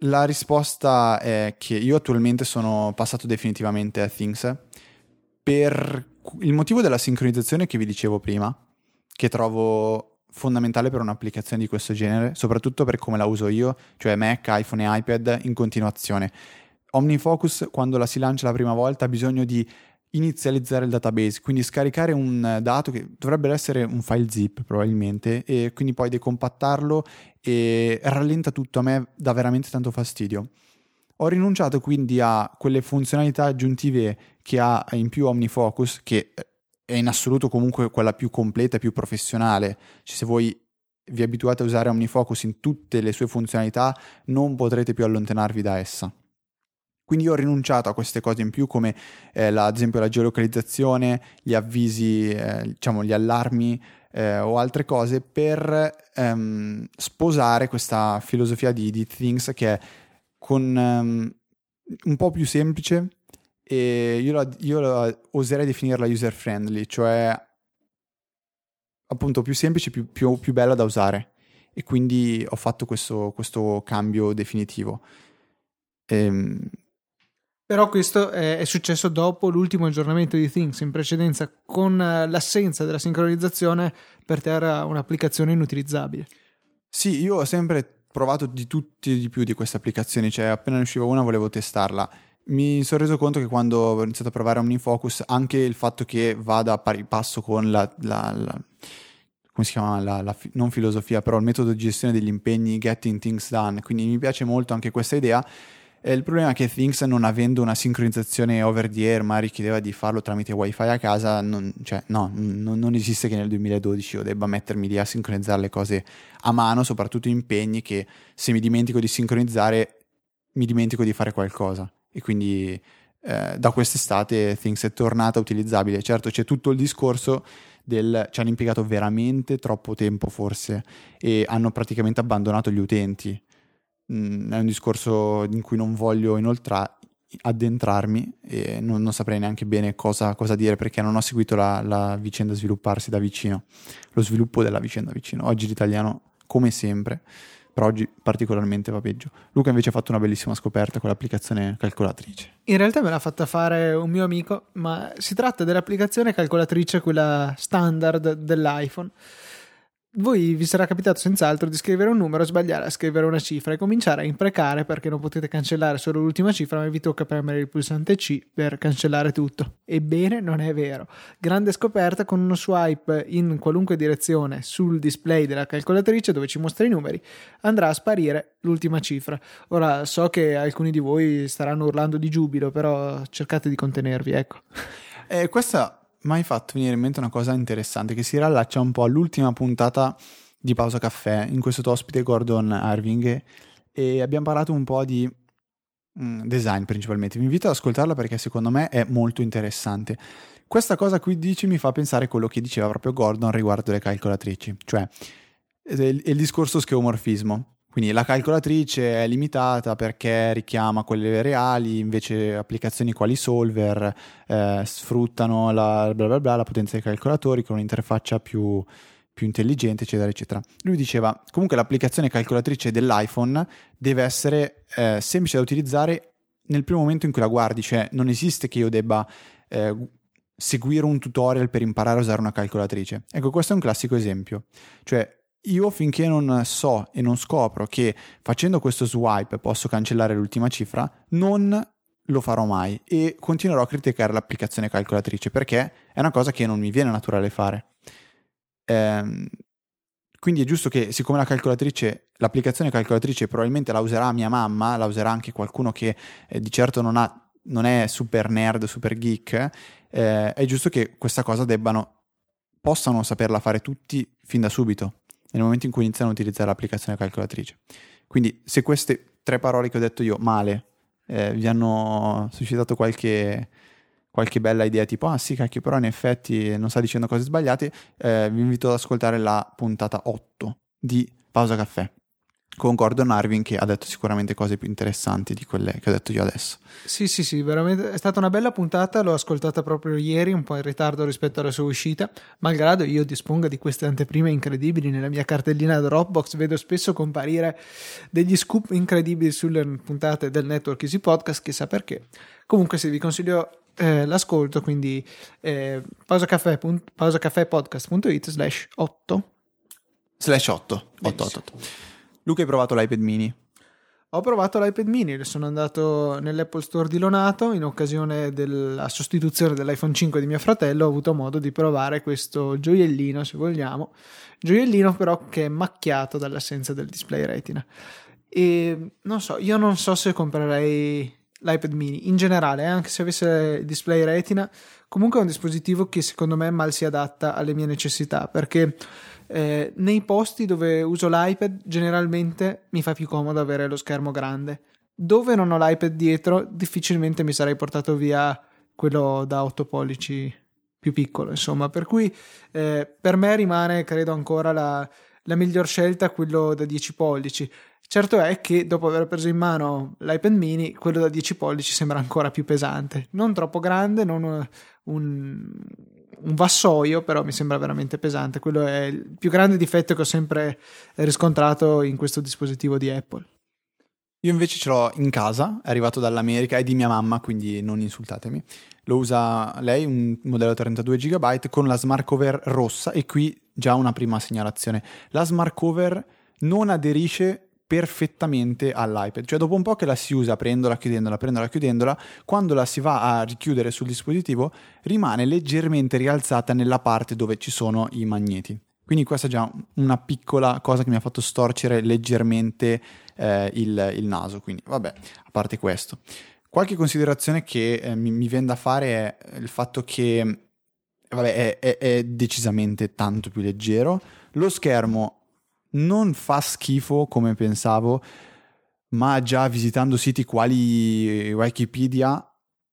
La risposta è che io attualmente sono passato definitivamente a Things per il motivo della sincronizzazione che vi dicevo prima che trovo fondamentale per un'applicazione di questo genere, soprattutto per come la uso io, cioè Mac, iPhone e iPad in continuazione. OmniFocus, quando la si lancia la prima volta, ha bisogno di inizializzare il database, quindi scaricare un dato che dovrebbe essere un file zip probabilmente e quindi poi decompattarlo e rallenta tutto, a me dà veramente tanto fastidio. Ho rinunciato quindi a quelle funzionalità aggiuntive che ha in più OmniFocus, che è in assoluto comunque quella più completa e più professionale. Cioè, se voi vi abituate a usare OmniFocus in tutte le sue funzionalità, non potrete più allontanarvi da essa. Quindi io ho rinunciato a queste cose in più come eh, la, ad esempio la geolocalizzazione, gli avvisi, eh, diciamo gli allarmi eh, o altre cose per ehm, sposare questa filosofia di, di Things che è con um, un po' più semplice, e io, la, io la, oserei definirla user friendly, cioè appunto più semplice, più, più, più bella da usare e quindi ho fatto questo, questo cambio definitivo. Ehm... Però questo è, successo dopo l'ultimo aggiornamento di Things, in precedenza con l'assenza della sincronizzazione per te era un'applicazione inutilizzabile. Sì, io ho sempre provato di tutti e di più di queste applicazioni, cioè appena ne usciva una volevo testarla mi sono reso conto che quando ho iniziato a provare OmniFocus, anche il fatto che vada a pari passo con la, la, la come si chiama, la, la, non filosofia, però il metodo di gestione degli impegni Getting Things Done, quindi mi piace molto anche questa idea. E il problema è che Things, non avendo una sincronizzazione over the air, ma richiedeva di farlo tramite wifi a casa, non, cioè, no, non, non esiste che nel 2012 io debba mettermi lì a sincronizzare le cose a mano, soprattutto impegni che se mi dimentico di sincronizzare, mi dimentico di fare qualcosa e quindi eh, da quest'estate Things è tornata utilizzabile. Certo c'è tutto il discorso del ci hanno impiegato veramente troppo tempo forse e hanno praticamente abbandonato gli utenti. Mm, è un discorso in cui non voglio inoltre addentrarmi e non, non, saprei neanche bene cosa, cosa, dire perché non ho seguito la, la vicenda svilupparsi da vicino, lo sviluppo della vicenda vicino. Oggi l'italiano, come sempre, però oggi particolarmente va peggio. Luca invece ha fatto una bellissima scoperta con l'applicazione calcolatrice. In realtà me l'ha fatta fare un mio amico, ma si tratta dell'applicazione calcolatrice, quella standard dell'iPhone voi vi sarà capitato senz'altro di scrivere un numero, sbagliare a scrivere una cifra e cominciare a imprecare perché non potete cancellare solo l'ultima cifra, ma vi tocca premere il pulsante C per cancellare tutto. Ebbene, non è vero. Grande scoperta con uno swipe in qualunque direzione sul display della calcolatrice dove ci mostra i numeri, andrà a sparire l'ultima cifra. Ora so che alcuni di voi staranno urlando di giubilo, però cercate di contenervi, ecco. Eh, questa mi hai fatto venire in mente una cosa interessante che si rallaccia un po' all'ultima puntata di Pausa Caffè, in questo tuo ospite Gordon Irving e abbiamo parlato un po' di mm, design principalmente. Vi invito ad ascoltarla perché secondo me è molto interessante. Questa cosa qui dici mi fa pensare a quello che diceva proprio Gordon riguardo le calcolatrici, cioè il, il discorso scheomorfismo. Quindi la calcolatrice è limitata perché richiama quelle reali, invece applicazioni quali Solver eh, sfruttano la, bla bla bla, la potenza dei calcolatori con un'interfaccia più, più intelligente, eccetera, eccetera. Lui diceva, comunque l'applicazione calcolatrice dell'iPhone deve essere eh, semplice da utilizzare nel primo momento in cui la guardi, cioè non esiste che io debba eh, seguire un tutorial per imparare a usare una calcolatrice. Ecco, questo è un classico esempio. Cioè, io finché non so e non scopro che facendo questo swipe posso cancellare l'ultima cifra, non lo farò mai e continuerò a criticare l'applicazione calcolatrice perché è una cosa che non mi viene naturale fare. Ehm, quindi è giusto che, siccome la calcolatrice, l'applicazione calcolatrice probabilmente la userà mia mamma, la userà anche qualcuno che eh, di certo non, ha, non, è super nerd, super geek, eh, è giusto che questa cosa debbano, possano saperla fare tutti fin da subito nel momento in cui iniziano a utilizzare l'applicazione calcolatrice. Quindi se queste tre parole che ho detto io male eh, vi hanno suscitato qualche, qualche bella idea tipo ah sì cacchio però in effetti non sta dicendo cose sbagliate, eh, vi invito ad ascoltare la puntata 8 di Pausa Caffè con Gordon Arvin che ha detto sicuramente cose più interessanti di quelle che ho detto io adesso. Sì, sì, sì, veramente è stata una bella puntata, l'ho ascoltata proprio ieri, un po' in ritardo rispetto alla sua uscita, malgrado io disponga di queste anteprime incredibili nella mia cartellina Dropbox, vedo spesso comparire degli scoop incredibili sulle puntate del network Easy Podcast, chissà perché. Comunque sì, vi consiglio eh, l'ascolto, quindi eh, pausacaffè.podcast.it slash 8 slash 8 8 8 8 Luca, hai provato l'iPad mini? Ho provato l'iPad mini, sono andato nell'Apple Store di Lonato in occasione della sostituzione dell'iPhone 5 di mio fratello, ho avuto modo di provare questo gioiellino, se vogliamo, gioiellino però che è macchiato dall'assenza del display retina. E non so, io non so se comprerei l'iPad mini in generale, eh, anche se avesse display retina, comunque è un dispositivo che secondo me mal si adatta alle mie necessità, perché eh, nei posti dove uso l'iPad generalmente mi fa più comodo avere lo schermo grande. Dove non ho l'iPad dietro, difficilmente mi sarei portato via quello da 8 pollici più piccolo, insomma. Per cui eh, per me rimane, credo ancora, la, la miglior scelta quello da 10 pollici. Certo è che dopo aver preso in mano l'iPad mini, quello da 10 pollici sembra ancora più pesante. Non troppo grande, non un, un vassoio, però mi sembra veramente pesante. Quello è il più grande difetto che ho sempre riscontrato in questo dispositivo di Apple. Io invece ce l'ho in casa, è arrivato dall'America, è di mia mamma, quindi non insultatemi. Lo usa lei, un modello 32 GB con la smart cover rossa e qui già una prima segnalazione. La smart cover non aderisce perfettamente all'iPad. Cioè, dopo un po' che la si usa prendola, chiudendola, prendola, chiudendola, quando la si va a richiudere sul dispositivo, rimane leggermente rialzata nella parte dove ci sono i magneti. Quindi questa è già una piccola cosa che mi ha fatto storcere leggermente eh, il, il, naso. Quindi, vabbè, a parte questo. Qualche considerazione che eh, mi, mi viene da fare è il fatto che vabbè, è, è, è decisamente tanto più leggero. Lo schermo non fa schifo come pensavo, ma già visitando siti quali Wikipedia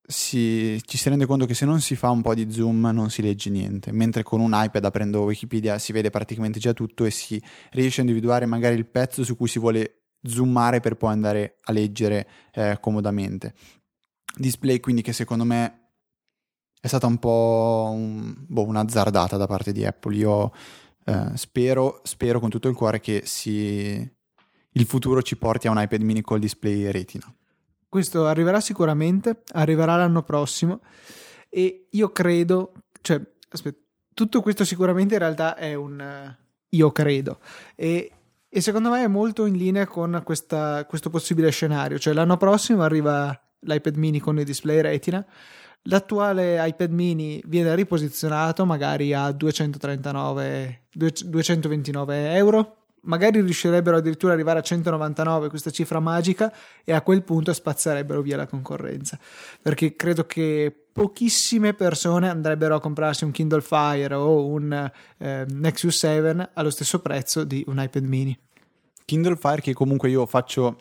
si, ci si rende conto che se non si fa un po' di zoom non si legge niente, mentre con un iPad aprendo Wikipedia si vede praticamente già tutto e si riesce a individuare magari il pezzo su cui si vuole zoomare per poi andare a leggere eh, comodamente. Display quindi che secondo me è stata un po' un, boh, un'azzardata da parte di Apple. Io eh, spero, spero con tutto il cuore che si, il futuro ci porti a un iPad mini col display retina. Questo arriverà sicuramente, arriverà l'anno prossimo e io credo, cioè, aspetta, tutto questo sicuramente in realtà è un uh, io credo e, e, secondo me è molto in linea con questa, questo possibile scenario, cioè l'anno prossimo arriva l'iPad mini con il display retina L'attuale iPad mini viene riposizionato magari a 239, 229 euro. Magari riuscirebbero addirittura ad arrivare a 199, questa cifra magica, e a quel punto spazzerebbero via la concorrenza. Perché credo che pochissime persone andrebbero a comprarsi un Kindle Fire o un eh, Nexus 7 allo stesso prezzo di un iPad mini. Kindle Fire che comunque io faccio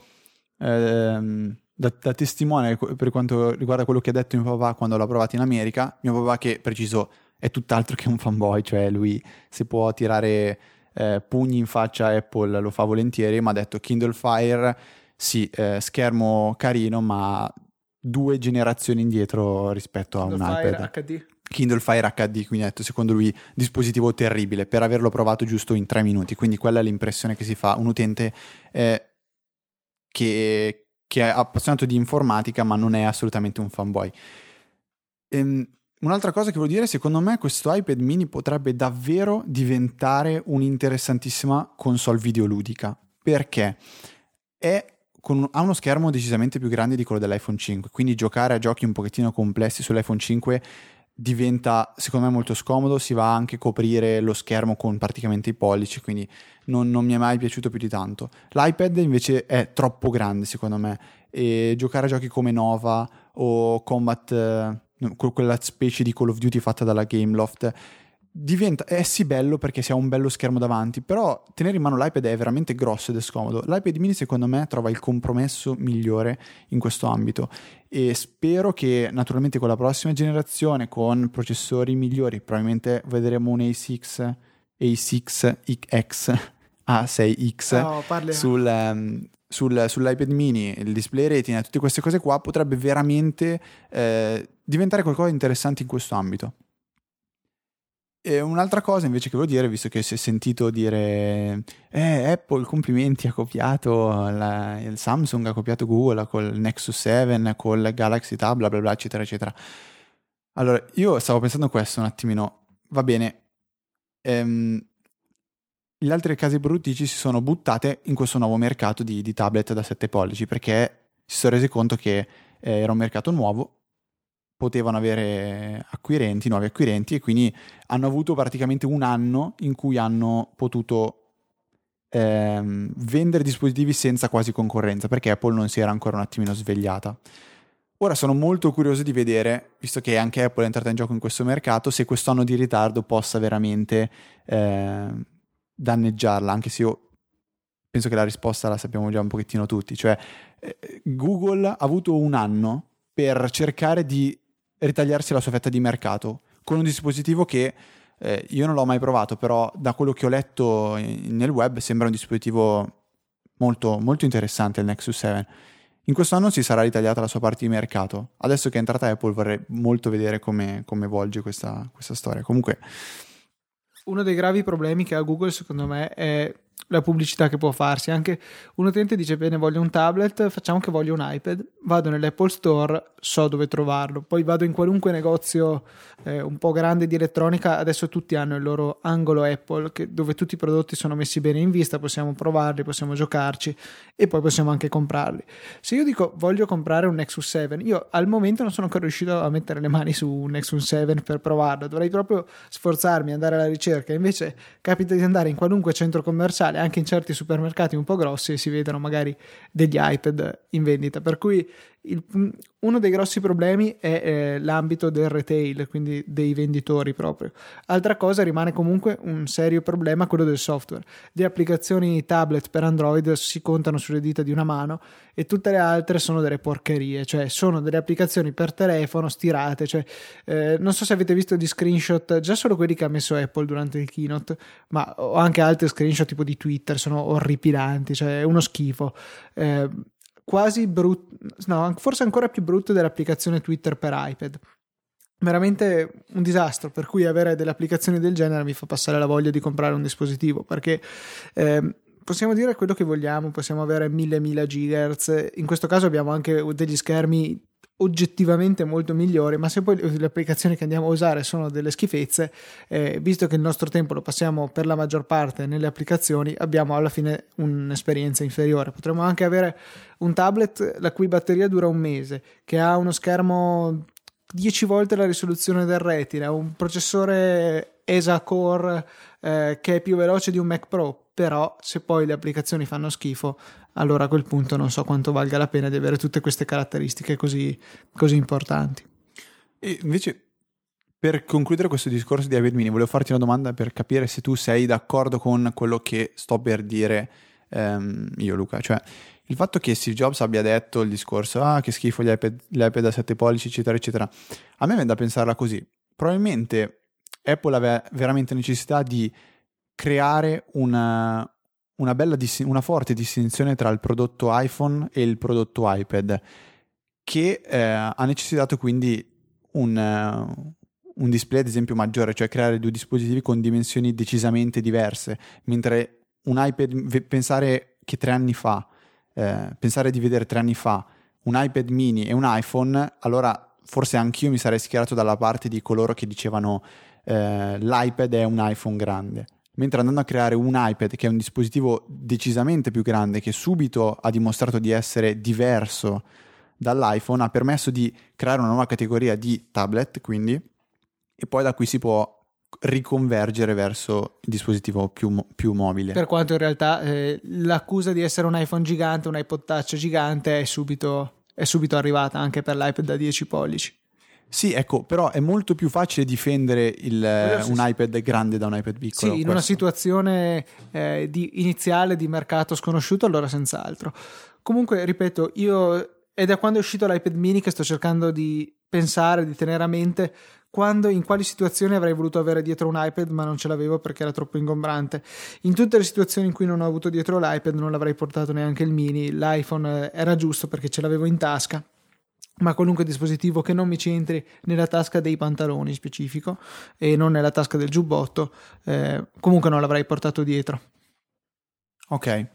ehm, da, da, testimone per quanto riguarda quello che ha detto mio papà quando l'ha provato in America, mio papà che preciso è tutt'altro che un fanboy, cioè lui si può tirare eh, pugni in faccia Apple lo fa volentieri, ma ha detto Kindle Fire, sì, eh, schermo carino, ma due generazioni indietro rispetto a Kindle un Fire iPad. HD. Kindle Fire HD, quindi ha detto secondo lui dispositivo terribile per averlo provato giusto in tre minuti, quindi quella è l'impressione che si fa un utente eh, che, che è appassionato di informatica ma non è assolutamente un fanboy. Ehm, un'altra cosa che voglio dire, secondo me questo iPad mini potrebbe davvero diventare un'interessantissima console videoludica, perché è con, ha uno schermo decisamente più grande di quello dell'iPhone 5, quindi giocare a giochi un pochettino complessi sull'iPhone 5 diventa secondo me molto scomodo, si va anche a coprire lo schermo con praticamente i pollici, quindi non, non, mi è mai piaciuto più di tanto. L'iPad invece è troppo grande secondo me e giocare a giochi come Nova o Combat, eh, quella specie di Call of Duty fatta dalla Gameloft, diventa, è sì bello perché si ha un bello schermo davanti, però tenere in mano l'iPad è veramente grosso ed è scomodo. L'iPad mini secondo me trova il compromesso migliore in questo ambito e spero che naturalmente con la prossima generazione, con processori migliori, probabilmente vedremo un A6, A6X, A6X oh, sul, um, sul, sull'iPad mini, il display retina, tutte queste cose qua, potrebbe veramente eh, diventare qualcosa di interessante in questo ambito. E un'altra cosa invece che volevo dire, visto che si è sentito dire eh, Apple complimenti ha copiato la, il Samsung, ha copiato Google col Nexus 7, col Galaxy Tab, bla bla bla, eccetera, eccetera. Allora, io stavo pensando questo un attimino, va bene, ehm, le altre case produttrici si sono buttate in questo nuovo mercato di, di tablet da 7 pollici perché si sono resi conto che eh, era un mercato nuovo potevano avere acquirenti, nuovi acquirenti e quindi hanno avuto praticamente un anno in cui hanno potuto ehm, vendere dispositivi senza quasi concorrenza perché Apple non si era ancora un attimino svegliata. Ora sono molto curioso di vedere, visto che anche Apple è entrata in gioco in questo mercato, se questo anno di ritardo possa veramente eh, danneggiarla, anche se io penso che la risposta la sappiamo già un pochettino tutti, cioè eh, Google ha avuto un anno per cercare di ritagliarsi la sua fetta di mercato con un dispositivo che eh, io non l'ho mai provato, però da quello che ho letto in, nel web sembra un dispositivo molto, molto interessante il Nexus 7. In questo anno si sarà ritagliata la sua parte di mercato. Adesso che è entrata Apple vorrei molto vedere come, come volge questa, questa storia. Comunque... Uno dei gravi problemi che ha Google secondo me è la pubblicità che può farsi. Anche un utente dice: Bene, voglio un tablet, facciamo che voglio un iPad. Vado nell'Apple Store, so dove trovarlo. Poi vado in qualunque negozio eh, un po' grande di elettronica. Adesso tutti hanno il loro angolo Apple, che, dove tutti i prodotti sono messi bene in vista. Possiamo provarli, possiamo giocarci e poi possiamo anche comprarli. Se io dico voglio comprare un Nexus 7, io al momento non sono ancora riuscito a mettere le mani su un Nexus 7 per provarlo. Dovrei proprio sforzarmi, andare alla ricerca. Invece capita di andare in qualunque centro commerciale anche in certi supermercati un po' grossi si vedono magari degli iPad in vendita. Per cui il, uno dei grossi problemi è eh, l'ambito del retail, quindi dei venditori proprio. Altra cosa rimane comunque un serio problema quello del software. Le applicazioni tablet per Android si contano sulle dita di una mano e tutte le altre sono delle porcherie, cioè sono delle applicazioni per telefono stirate, cioè eh, non so se avete visto gli screenshot, già solo quelli che ha messo Apple durante il keynote, ma ho anche altri screenshot tipo di Twitter, sono orripilanti, cioè è uno schifo. Eh, quasi brutto, no, forse ancora più brutto dell'applicazione Twitter per iPad. Veramente un disastro, per cui avere delle applicazioni del genere mi fa passare la voglia di comprare un dispositivo, perché eh, possiamo dire quello che vogliamo, possiamo avere 1000 1000 GHz, in questo caso abbiamo anche degli schermi oggettivamente molto migliore, ma se poi le applicazioni che andiamo a usare sono delle schifezze, eh, visto che il nostro tempo lo passiamo per la maggior parte nelle applicazioni, abbiamo alla fine un'esperienza inferiore. Potremmo anche avere un tablet la cui batteria dura un mese, che ha uno schermo 10 volte la risoluzione del retina, un processore ESA Core eh, che è più veloce di un Mac Pro, però se poi le applicazioni fanno schifo, allora a quel punto non so quanto valga la pena di avere tutte queste caratteristiche così, così importanti. E invece, per concludere questo discorso di iPad mini, volevo farti una domanda per capire se tu sei d'accordo con quello che sto per dire ehm, io, Luca. Cioè, il fatto che Steve Jobs abbia detto il discorso, ah, che schifo gli iPad, gli iPad da 7 pollici, eccetera, eccetera, a me viene da pensarla così. Probabilmente Apple aveva veramente necessità di creare una, una, bella, una forte distinzione tra il prodotto iPhone e il prodotto iPad, che eh, ha necessitato quindi un, un display ad esempio maggiore, cioè creare due dispositivi con dimensioni decisamente diverse, mentre un iPad, pensare che tre anni fa, eh, pensare di vedere tre anni fa un iPad mini e un iPhone, allora forse anch'io mi sarei schierato dalla parte di coloro che dicevano eh, l'iPad è un iPhone grande. Mentre andando a creare un iPad che è un dispositivo decisamente più grande, che subito ha dimostrato di essere diverso dall'iPhone, ha permesso di creare una nuova categoria di tablet, quindi, e poi da qui si può riconvergere verso il dispositivo più, più mobile. Per quanto in realtà eh, l'accusa di essere un iPhone gigante, un iPod Touch gigante è subito, è subito arrivata anche per l'iPad da 10 pollici. Sì, ecco, però è molto più facile difendere il, eh, un iPad grande da un iPad piccolo. Sì, in questo. una situazione eh, di iniziale di mercato sconosciuto, allora senz'altro. Comunque, ripeto, io è da quando è uscito l'iPad mini che sto cercando di pensare, di tenere a mente quando, in quali situazioni avrei voluto avere dietro un iPad ma non ce l'avevo perché era troppo ingombrante. In tutte le situazioni in cui non ho avuto dietro l'iPad non l'avrei portato neanche il mini, l'iPhone eh, era giusto perché ce l'avevo in tasca ma qualunque dispositivo che non mi c'entri nella tasca dei pantaloni specifico e non nella tasca del giubbotto, eh, comunque non l'avrei portato dietro. Ok,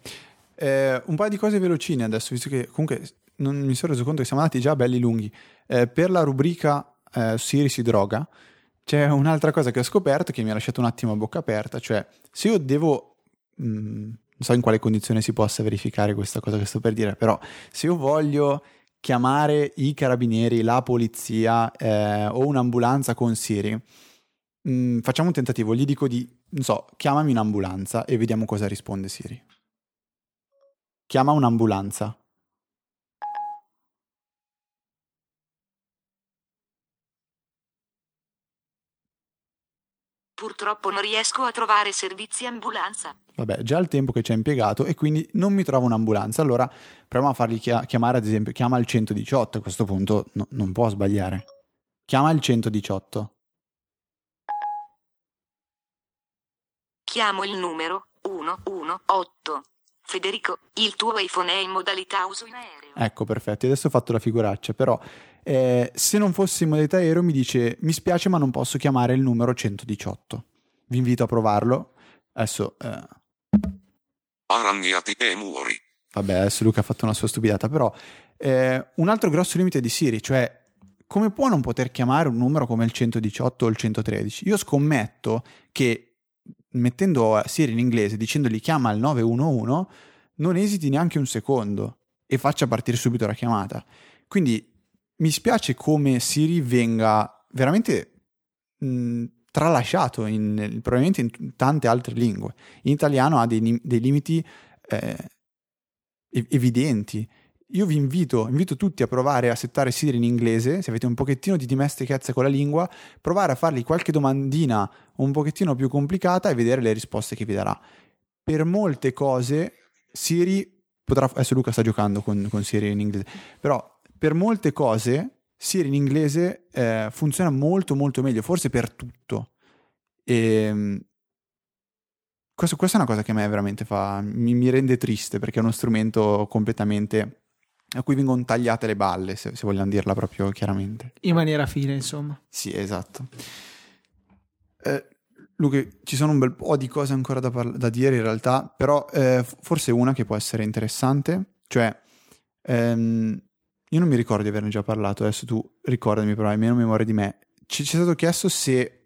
eh, un paio di cose velocine adesso, visto che comunque non mi sono reso conto che siamo andati già belli lunghi. Eh, per la rubrica eh, Siri si droga, c'è un'altra cosa che ho scoperto che mi ha lasciato un attimo a bocca aperta, cioè se io devo... Mh, mm, non so in quale condizione si possa verificare questa cosa che sto per dire, però se io voglio chiamare i carabinieri, la polizia eh, o un'ambulanza con Siri, mm, facciamo un tentativo, gli dico di, non so, chiamami un'ambulanza e vediamo cosa risponde Siri. Chiama un'ambulanza. Purtroppo non riesco a trovare servizi ambulanza. Vabbè, già il tempo che ci ha impiegato e quindi non mi trovo un'ambulanza. Allora proviamo a fargli chiamare, ad esempio, chiama il 118. A questo punto no, non può sbagliare. Chiama il 118. Chiamo il numero 118. Federico, il tuo iPhone è in modalità uso in aereo. Ecco, perfetto. Adesso ho fatto la figuraccia, però eh, se non fosse in modalità aereo mi dice mi spiace ma non posso chiamare il numero 118. Vi invito a provarlo. Adesso... Eh... Arrabbiati e muri. Vabbè, adesso Luca ha fatto una sua stupidata, però eh, un altro grosso limite di Siri, cioè come può non poter chiamare un numero come il 118 o il 113? Io scommetto che mettendo Siri in inglese, dicendogli chiama il 911, non esiti neanche un secondo e faccia partire subito la chiamata. Quindi mi spiace come Siri venga veramente mh, tralasciato in, probabilmente in tante altre lingue. In italiano ha dei, dei limiti eh, evidenti io vi invito, invito tutti a provare a settare Siri in inglese, se avete un pochettino di dimestichezza con la lingua, provare a fargli qualche domandina un pochettino più complicata e vedere le risposte che vi darà. Per molte cose Siri potrà, adesso Luca sta giocando con, con Siri in inglese, però per molte cose Siri in inglese eh, funziona molto molto meglio, forse per tutto. E, ehm, questo, questa è una cosa che a me veramente fa, mi, mi rende triste perché è uno strumento completamente a cui vengono tagliate le balle, se, se, vogliamo dirla proprio chiaramente. In maniera fine, insomma. Sì, esatto. Eh, Luca, ci sono un bel po' di cose ancora da, parla- da dire in realtà, però eh, forse una che può essere interessante, cioè ehm, io non mi ricordo di averne già parlato, adesso tu ricordami però, hai meno memoria di me. Ci, ci è stato chiesto se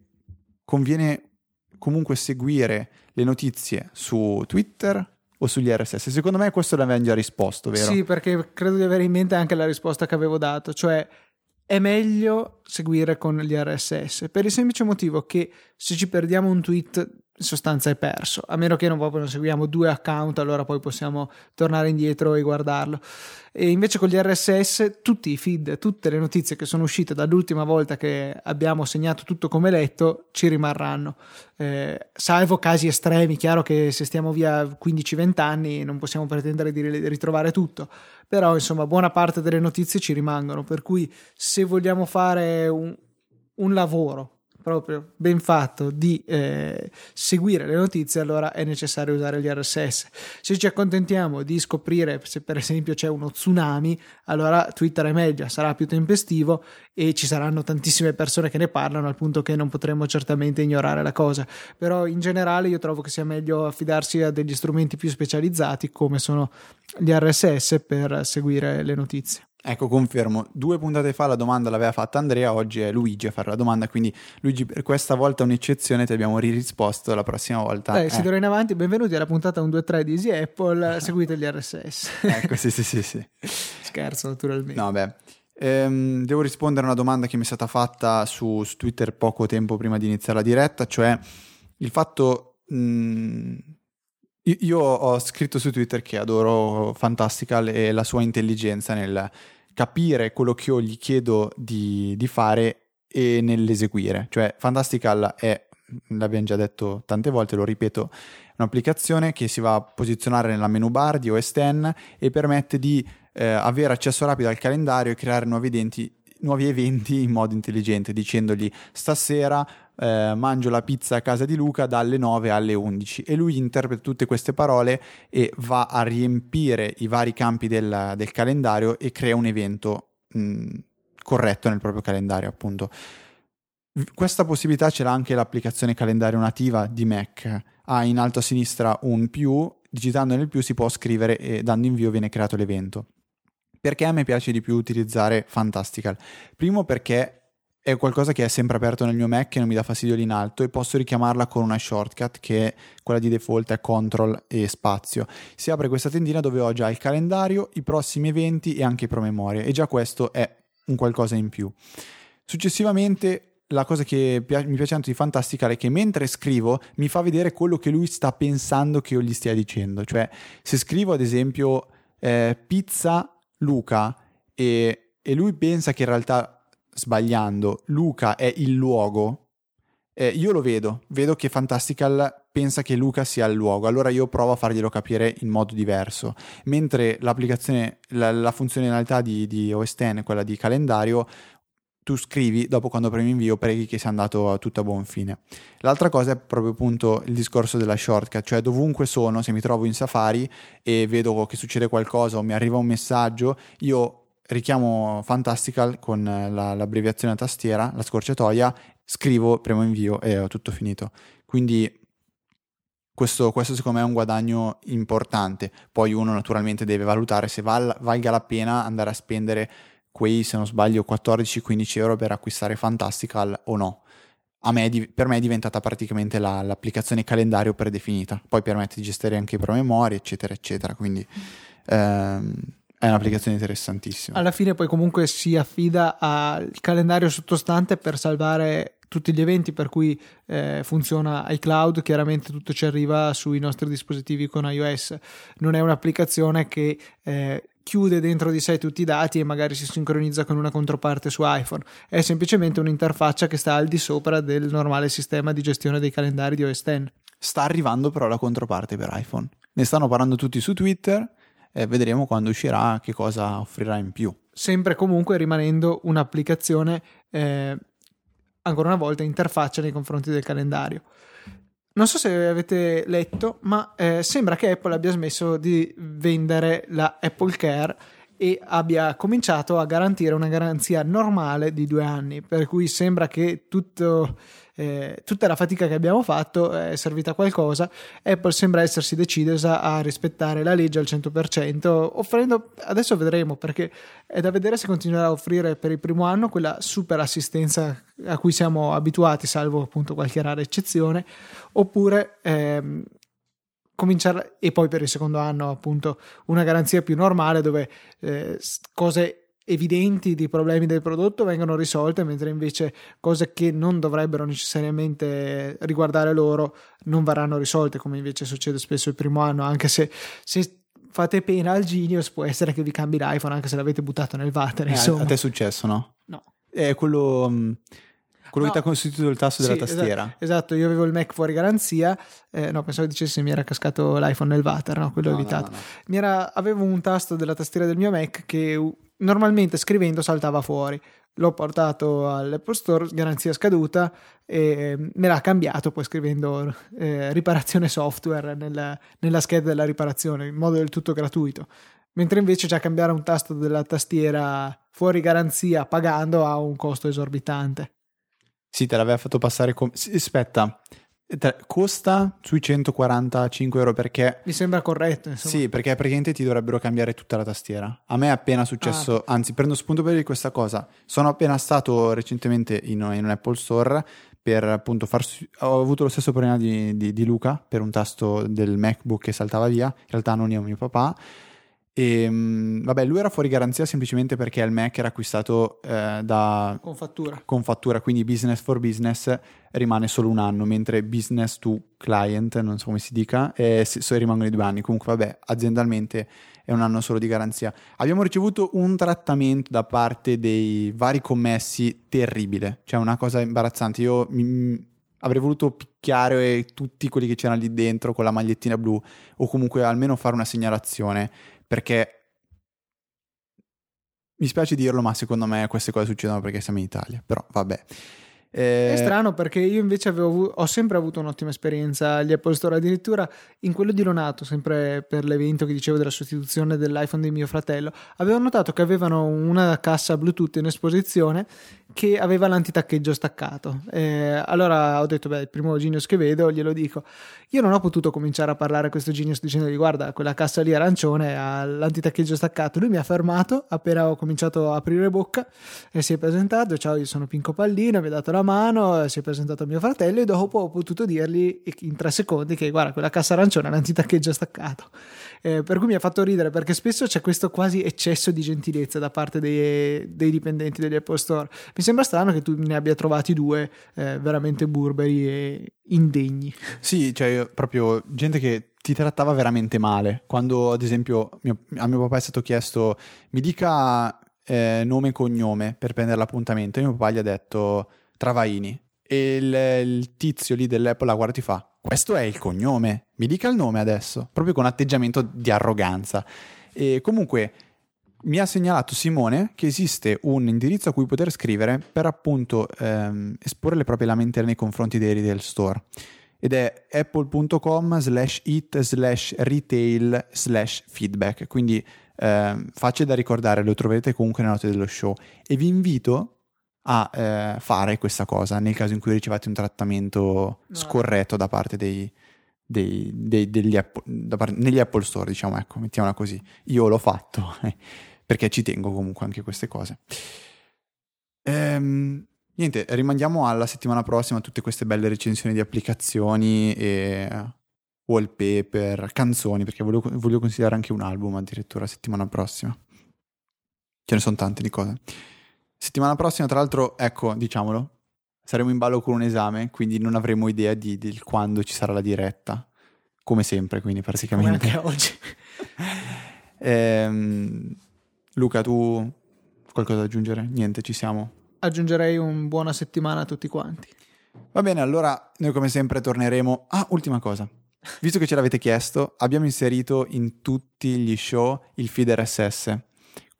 conviene comunque seguire le notizie su Twitter o sugli RSS? Secondo me questo l'avevamo già risposto, vero? Sì, perché credo di avere in mente anche la risposta che avevo dato, cioè è meglio seguire con gli RSS per il semplice motivo che se ci perdiamo un tweet in sostanza è perso, a meno che non proprio non seguiamo due account, allora poi possiamo tornare indietro e guardarlo. E invece con gli RSS tutti i feed, tutte le notizie che sono uscite dall'ultima volta che abbiamo segnato tutto come letto ci rimarranno. Eh, salvo casi estremi, chiaro che se stiamo via 15-20 anni non possiamo pretendere di ritrovare tutto, però insomma buona parte delle notizie ci rimangono, per cui se vogliamo fare un, un lavoro proprio ben fatto di eh, seguire le notizie, allora è necessario usare gli RSS. Se ci accontentiamo di scoprire se per esempio c'è uno tsunami, allora Twitter è meglio, sarà più tempestivo e ci saranno tantissime persone che ne parlano al punto che non potremo certamente ignorare la cosa. Però in generale io trovo che sia meglio affidarsi a degli strumenti più specializzati come sono gli RSS per seguire le notizie. Ecco, confermo. Due puntate fa la domanda l'aveva fatta Andrea, oggi è Luigi a fare la domanda, quindi Luigi per questa volta è un'eccezione, ti abbiamo risposto la prossima volta. Dai, eh. si d'ora in avanti, benvenuti alla puntata 1, 2, 3 di Easy Apple, seguite gli RSS. ecco, sì, sì, sì, sì. Scherzo, naturalmente. No, beh. Ehm, devo rispondere a una domanda che mi è stata fatta su, su Twitter poco tempo prima di iniziare la diretta, cioè il fatto... Mh, io ho scritto su Twitter che adoro Fantastical e la sua intelligenza nel capire quello che io gli chiedo di, di fare e nell'eseguire. Cioè, Fantastical è, l'abbiamo già detto tante volte, lo ripeto, un'applicazione che si va a posizionare nella menu bar di OS X e permette di eh, avere accesso rapido al calendario e creare nuovi eventi, nuovi eventi in modo intelligente, dicendogli stasera eh, mangio la pizza a casa di Luca dalle 9 alle 11 e lui interpreta tutte queste parole e va a riempire i vari campi del, del calendario e crea un evento mh, corretto nel proprio calendario appunto. Questa possibilità ce l'ha anche l'applicazione calendario nativa di Mac. Ha in alto a sinistra un più, digitando nel più si può scrivere e dando invio viene creato l'evento. Perché a me piace di più utilizzare Fantastical? Primo perché è qualcosa che è sempre aperto nel mio Mac e non mi dà fastidio lì in alto e posso richiamarla con una shortcut che è quella di default è CTRL e spazio. Si apre questa tendina dove ho già il calendario, i prossimi eventi e anche i promemoria e già questo è un qualcosa in più. Successivamente la cosa che mi piace tanto di Fantastical è che mentre scrivo mi fa vedere quello che lui sta pensando che io gli stia dicendo. Cioè, se scrivo ad esempio eh, pizza Luca e, e lui pensa che in realtà sbagliando, Luca è il luogo, eh, io lo vedo, vedo che Fantastical pensa che Luca sia il luogo, allora io provo a farglielo capire in modo diverso, mentre l'applicazione, la, la funzionalità di, di X, quella di calendario, tu scrivi, dopo quando premi invio preghi che sia andato a tutto a buon fine. L'altra cosa è proprio appunto il discorso della shortcut, cioè dovunque sono, se mi trovo in Safari e vedo che succede qualcosa o mi arriva un messaggio, io richiamo Fantastical con la, l'abbreviazione a tastiera, la scorciatoia, scrivo, premo invio e ho tutto finito. Quindi questo, questo, secondo me è un guadagno importante. Poi uno naturalmente deve valutare se val, valga la pena andare a spendere quei, se non sbaglio, 14-15 euro per acquistare Fantastical o no. Me, per me è diventata praticamente la, l'applicazione calendario predefinita. Poi permette di gestire anche i promemoria, eccetera, eccetera. Quindi ehm, è un'applicazione interessantissima. Alla fine poi comunque si affida al calendario sottostante per salvare tutti gli eventi per cui eh, funziona iCloud, chiaramente tutto ci arriva sui nostri dispositivi con iOS. Non è un'applicazione che eh, chiude dentro di sé tutti i dati e magari si sincronizza con una controparte su iPhone. È semplicemente un'interfaccia che sta al di sopra del normale sistema di gestione dei calendari di OS X. Sta arrivando però la controparte per iPhone. Ne stanno parlando tutti su Twitter eh, vedremo quando uscirà che cosa offrirà in più. Sempre comunque rimanendo un'applicazione, eh, ancora una volta, interfaccia nei confronti del calendario. Non so se avete letto, ma eh, sembra che Apple abbia smesso di vendere la Apple Care e abbia cominciato a garantire una garanzia normale di due anni, per cui sembra che tutto eh, tutta la fatica che abbiamo fatto è servita a qualcosa. Apple sembra essersi decisa a rispettare la legge al 100%, offrendo, adesso vedremo perché è da vedere se continuerà a offrire per il primo anno quella super assistenza a cui siamo abituati, salvo appunto qualche rara eccezione, oppure... Ehm, cominciare e poi per il secondo anno appunto una garanzia più normale dove eh, cose evidenti di problemi del prodotto vengono risolte, mentre invece cose che non dovrebbero necessariamente riguardare loro non verranno risolte, come invece succede spesso il primo anno, anche se, se fate pena al Genius può essere che vi cambi l'iPhone anche se l'avete buttato nel water. Eh, a te è successo, no? No. È quello... Um... Quello no. che ti ha costituito il tasto della sì, tastiera. Esatto, esatto, io avevo il Mac fuori garanzia, eh, no, pensavo dicessi mi era cascato l'iPhone nel water, no, quello no, ho evitato. Mi era, avevo un tasto della tastiera del mio Mac che normalmente scrivendo saltava fuori. l'ho portato all'Apple Store, garanzia scaduta, e me l'ha cambiato poi scrivendo eh, riparazione software nella, nella scheda della riparazione, in modo del tutto gratuito. Mentre invece già cambiare un tasto della tastiera fuori garanzia pagando ha un costo esorbitante. Sì, te l'aveva fatto passare come... Aspetta, costa sui 145 euro perché... Mi sembra corretto. Insomma. Sì, perché praticamente ti dovrebbero cambiare tutta la tastiera. A me è appena successo, ah. anzi prendo spunto per questa cosa. Sono appena stato recentemente in, in un Apple Store per appunto far... Ho avuto lo stesso problema di, di, di Luca per un tasto del MacBook che saltava via. In realtà non io, mio papà e ehm, vabbè, lui era fuori garanzia semplicemente perché il Mac era acquistato eh, da con fattura. con fattura, quindi business for business rimane solo un anno, mentre business to client, non so come si dica, eh, so, rimangono i due anni. Comunque, vabbè, aziendalmente è un anno solo di garanzia. Abbiamo ricevuto un trattamento da parte dei vari commessi terribile, cioè una cosa imbarazzante. Io mi, avrei voluto picchiare tutti quelli che c'erano lì dentro con la magliettina blu o comunque almeno fare una segnalazione perché mi spiace dirlo, ma secondo me queste cose succedono perché siamo in Italia. Però vabbè. Eh... È strano perché io invece avevo, ho sempre avuto un'ottima esperienza agli Apple Store, addirittura in quello di Lonato, sempre per l'evento che dicevo della sostituzione dell'iPhone di mio fratello, avevo notato che avevano una cassa Bluetooth in esposizione che aveva l'antitaccheggio staccato. Eh, allora ho detto, beh, il primo Genius che vedo glielo dico. Io non ho potuto cominciare a parlare a questo Genius dicendogli, guarda, quella cassa lì arancione ha l'antitaccheggio staccato. Lui mi ha fermato appena ho cominciato a aprire bocca e si è presentato, ciao, io sono Pinco Pallino, mi ha dato la mano, si è presentato mio fratello e dopo ho potuto dirgli in tre secondi che, guarda, quella cassa arancione ha l'antitaccheggio staccato. Eh, per cui mi ha fatto ridere perché spesso c'è questo quasi eccesso di gentilezza da parte dei, dei dipendenti degli Apple Store. Mi sembra strano che tu ne abbia trovati due eh, veramente burberi e indegni. Sì, cioè proprio gente che ti trattava veramente male. Quando ad esempio mio, a mio papà è stato chiesto mi dica eh, nome e cognome per prendere l'appuntamento, e mio papà gli ha detto Travaini. E il, il tizio lì dell'Apple la guarda e ti fa questo è il cognome, mi dica il nome adesso, proprio con atteggiamento di arroganza. E comunque mi ha segnalato Simone che esiste un indirizzo a cui poter scrivere per appunto ehm, esporre le proprie lamentele nei confronti dei retail store. Ed è apple.com slash it slash retail slash feedback. Quindi eh, facile da ricordare lo troverete comunque nelle note dello show. E vi invito a eh, fare questa cosa nel caso in cui ricevate un trattamento no. scorretto da parte dei, dei, dei, degli Apple, da parte, negli Apple Store, diciamo, ecco, mettiamola così. Io l'ho fatto eh, perché ci tengo comunque anche queste cose. Ehm, niente, rimandiamo alla settimana prossima tutte queste belle recensioni di applicazioni e wallpaper, canzoni, perché voglio, voglio considerare anche un album addirittura settimana prossima. Ce ne sono tante di cose. Settimana prossima, tra l'altro, ecco, diciamolo, saremo in ballo con un esame, quindi non avremo idea di, di quando ci sarà la diretta. Come sempre, quindi praticamente. Come anche oggi. ehm, Luca, tu qualcosa da aggiungere? Niente, ci siamo. Aggiungerei un buona settimana a tutti quanti. Va bene, allora noi come sempre torneremo. Ah, ultima cosa. Visto che ce l'avete chiesto, abbiamo inserito in tutti gli show il feed RSS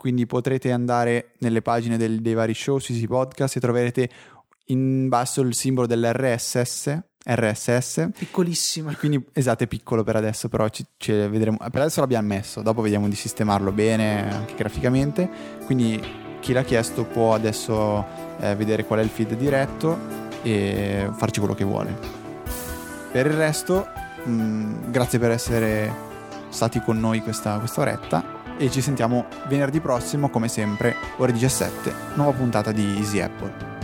quindi potrete andare nelle pagine del, dei vari show sui Easy Podcast e troverete in basso il simbolo dell'RSS RSS piccolissimo quindi esatto è piccolo per adesso però ci, ci vedremo. Per adesso l'abbiamo messo dopo vediamo di sistemarlo bene anche graficamente. Quindi chi l'ha chiesto può adesso eh, vedere qual è il feed diretto e farci quello che vuole. Per il resto mh, mm, grazie per essere stati con noi questa, questa oretta e ci sentiamo venerdì prossimo come sempre ore 17 nuova puntata di Easy Apple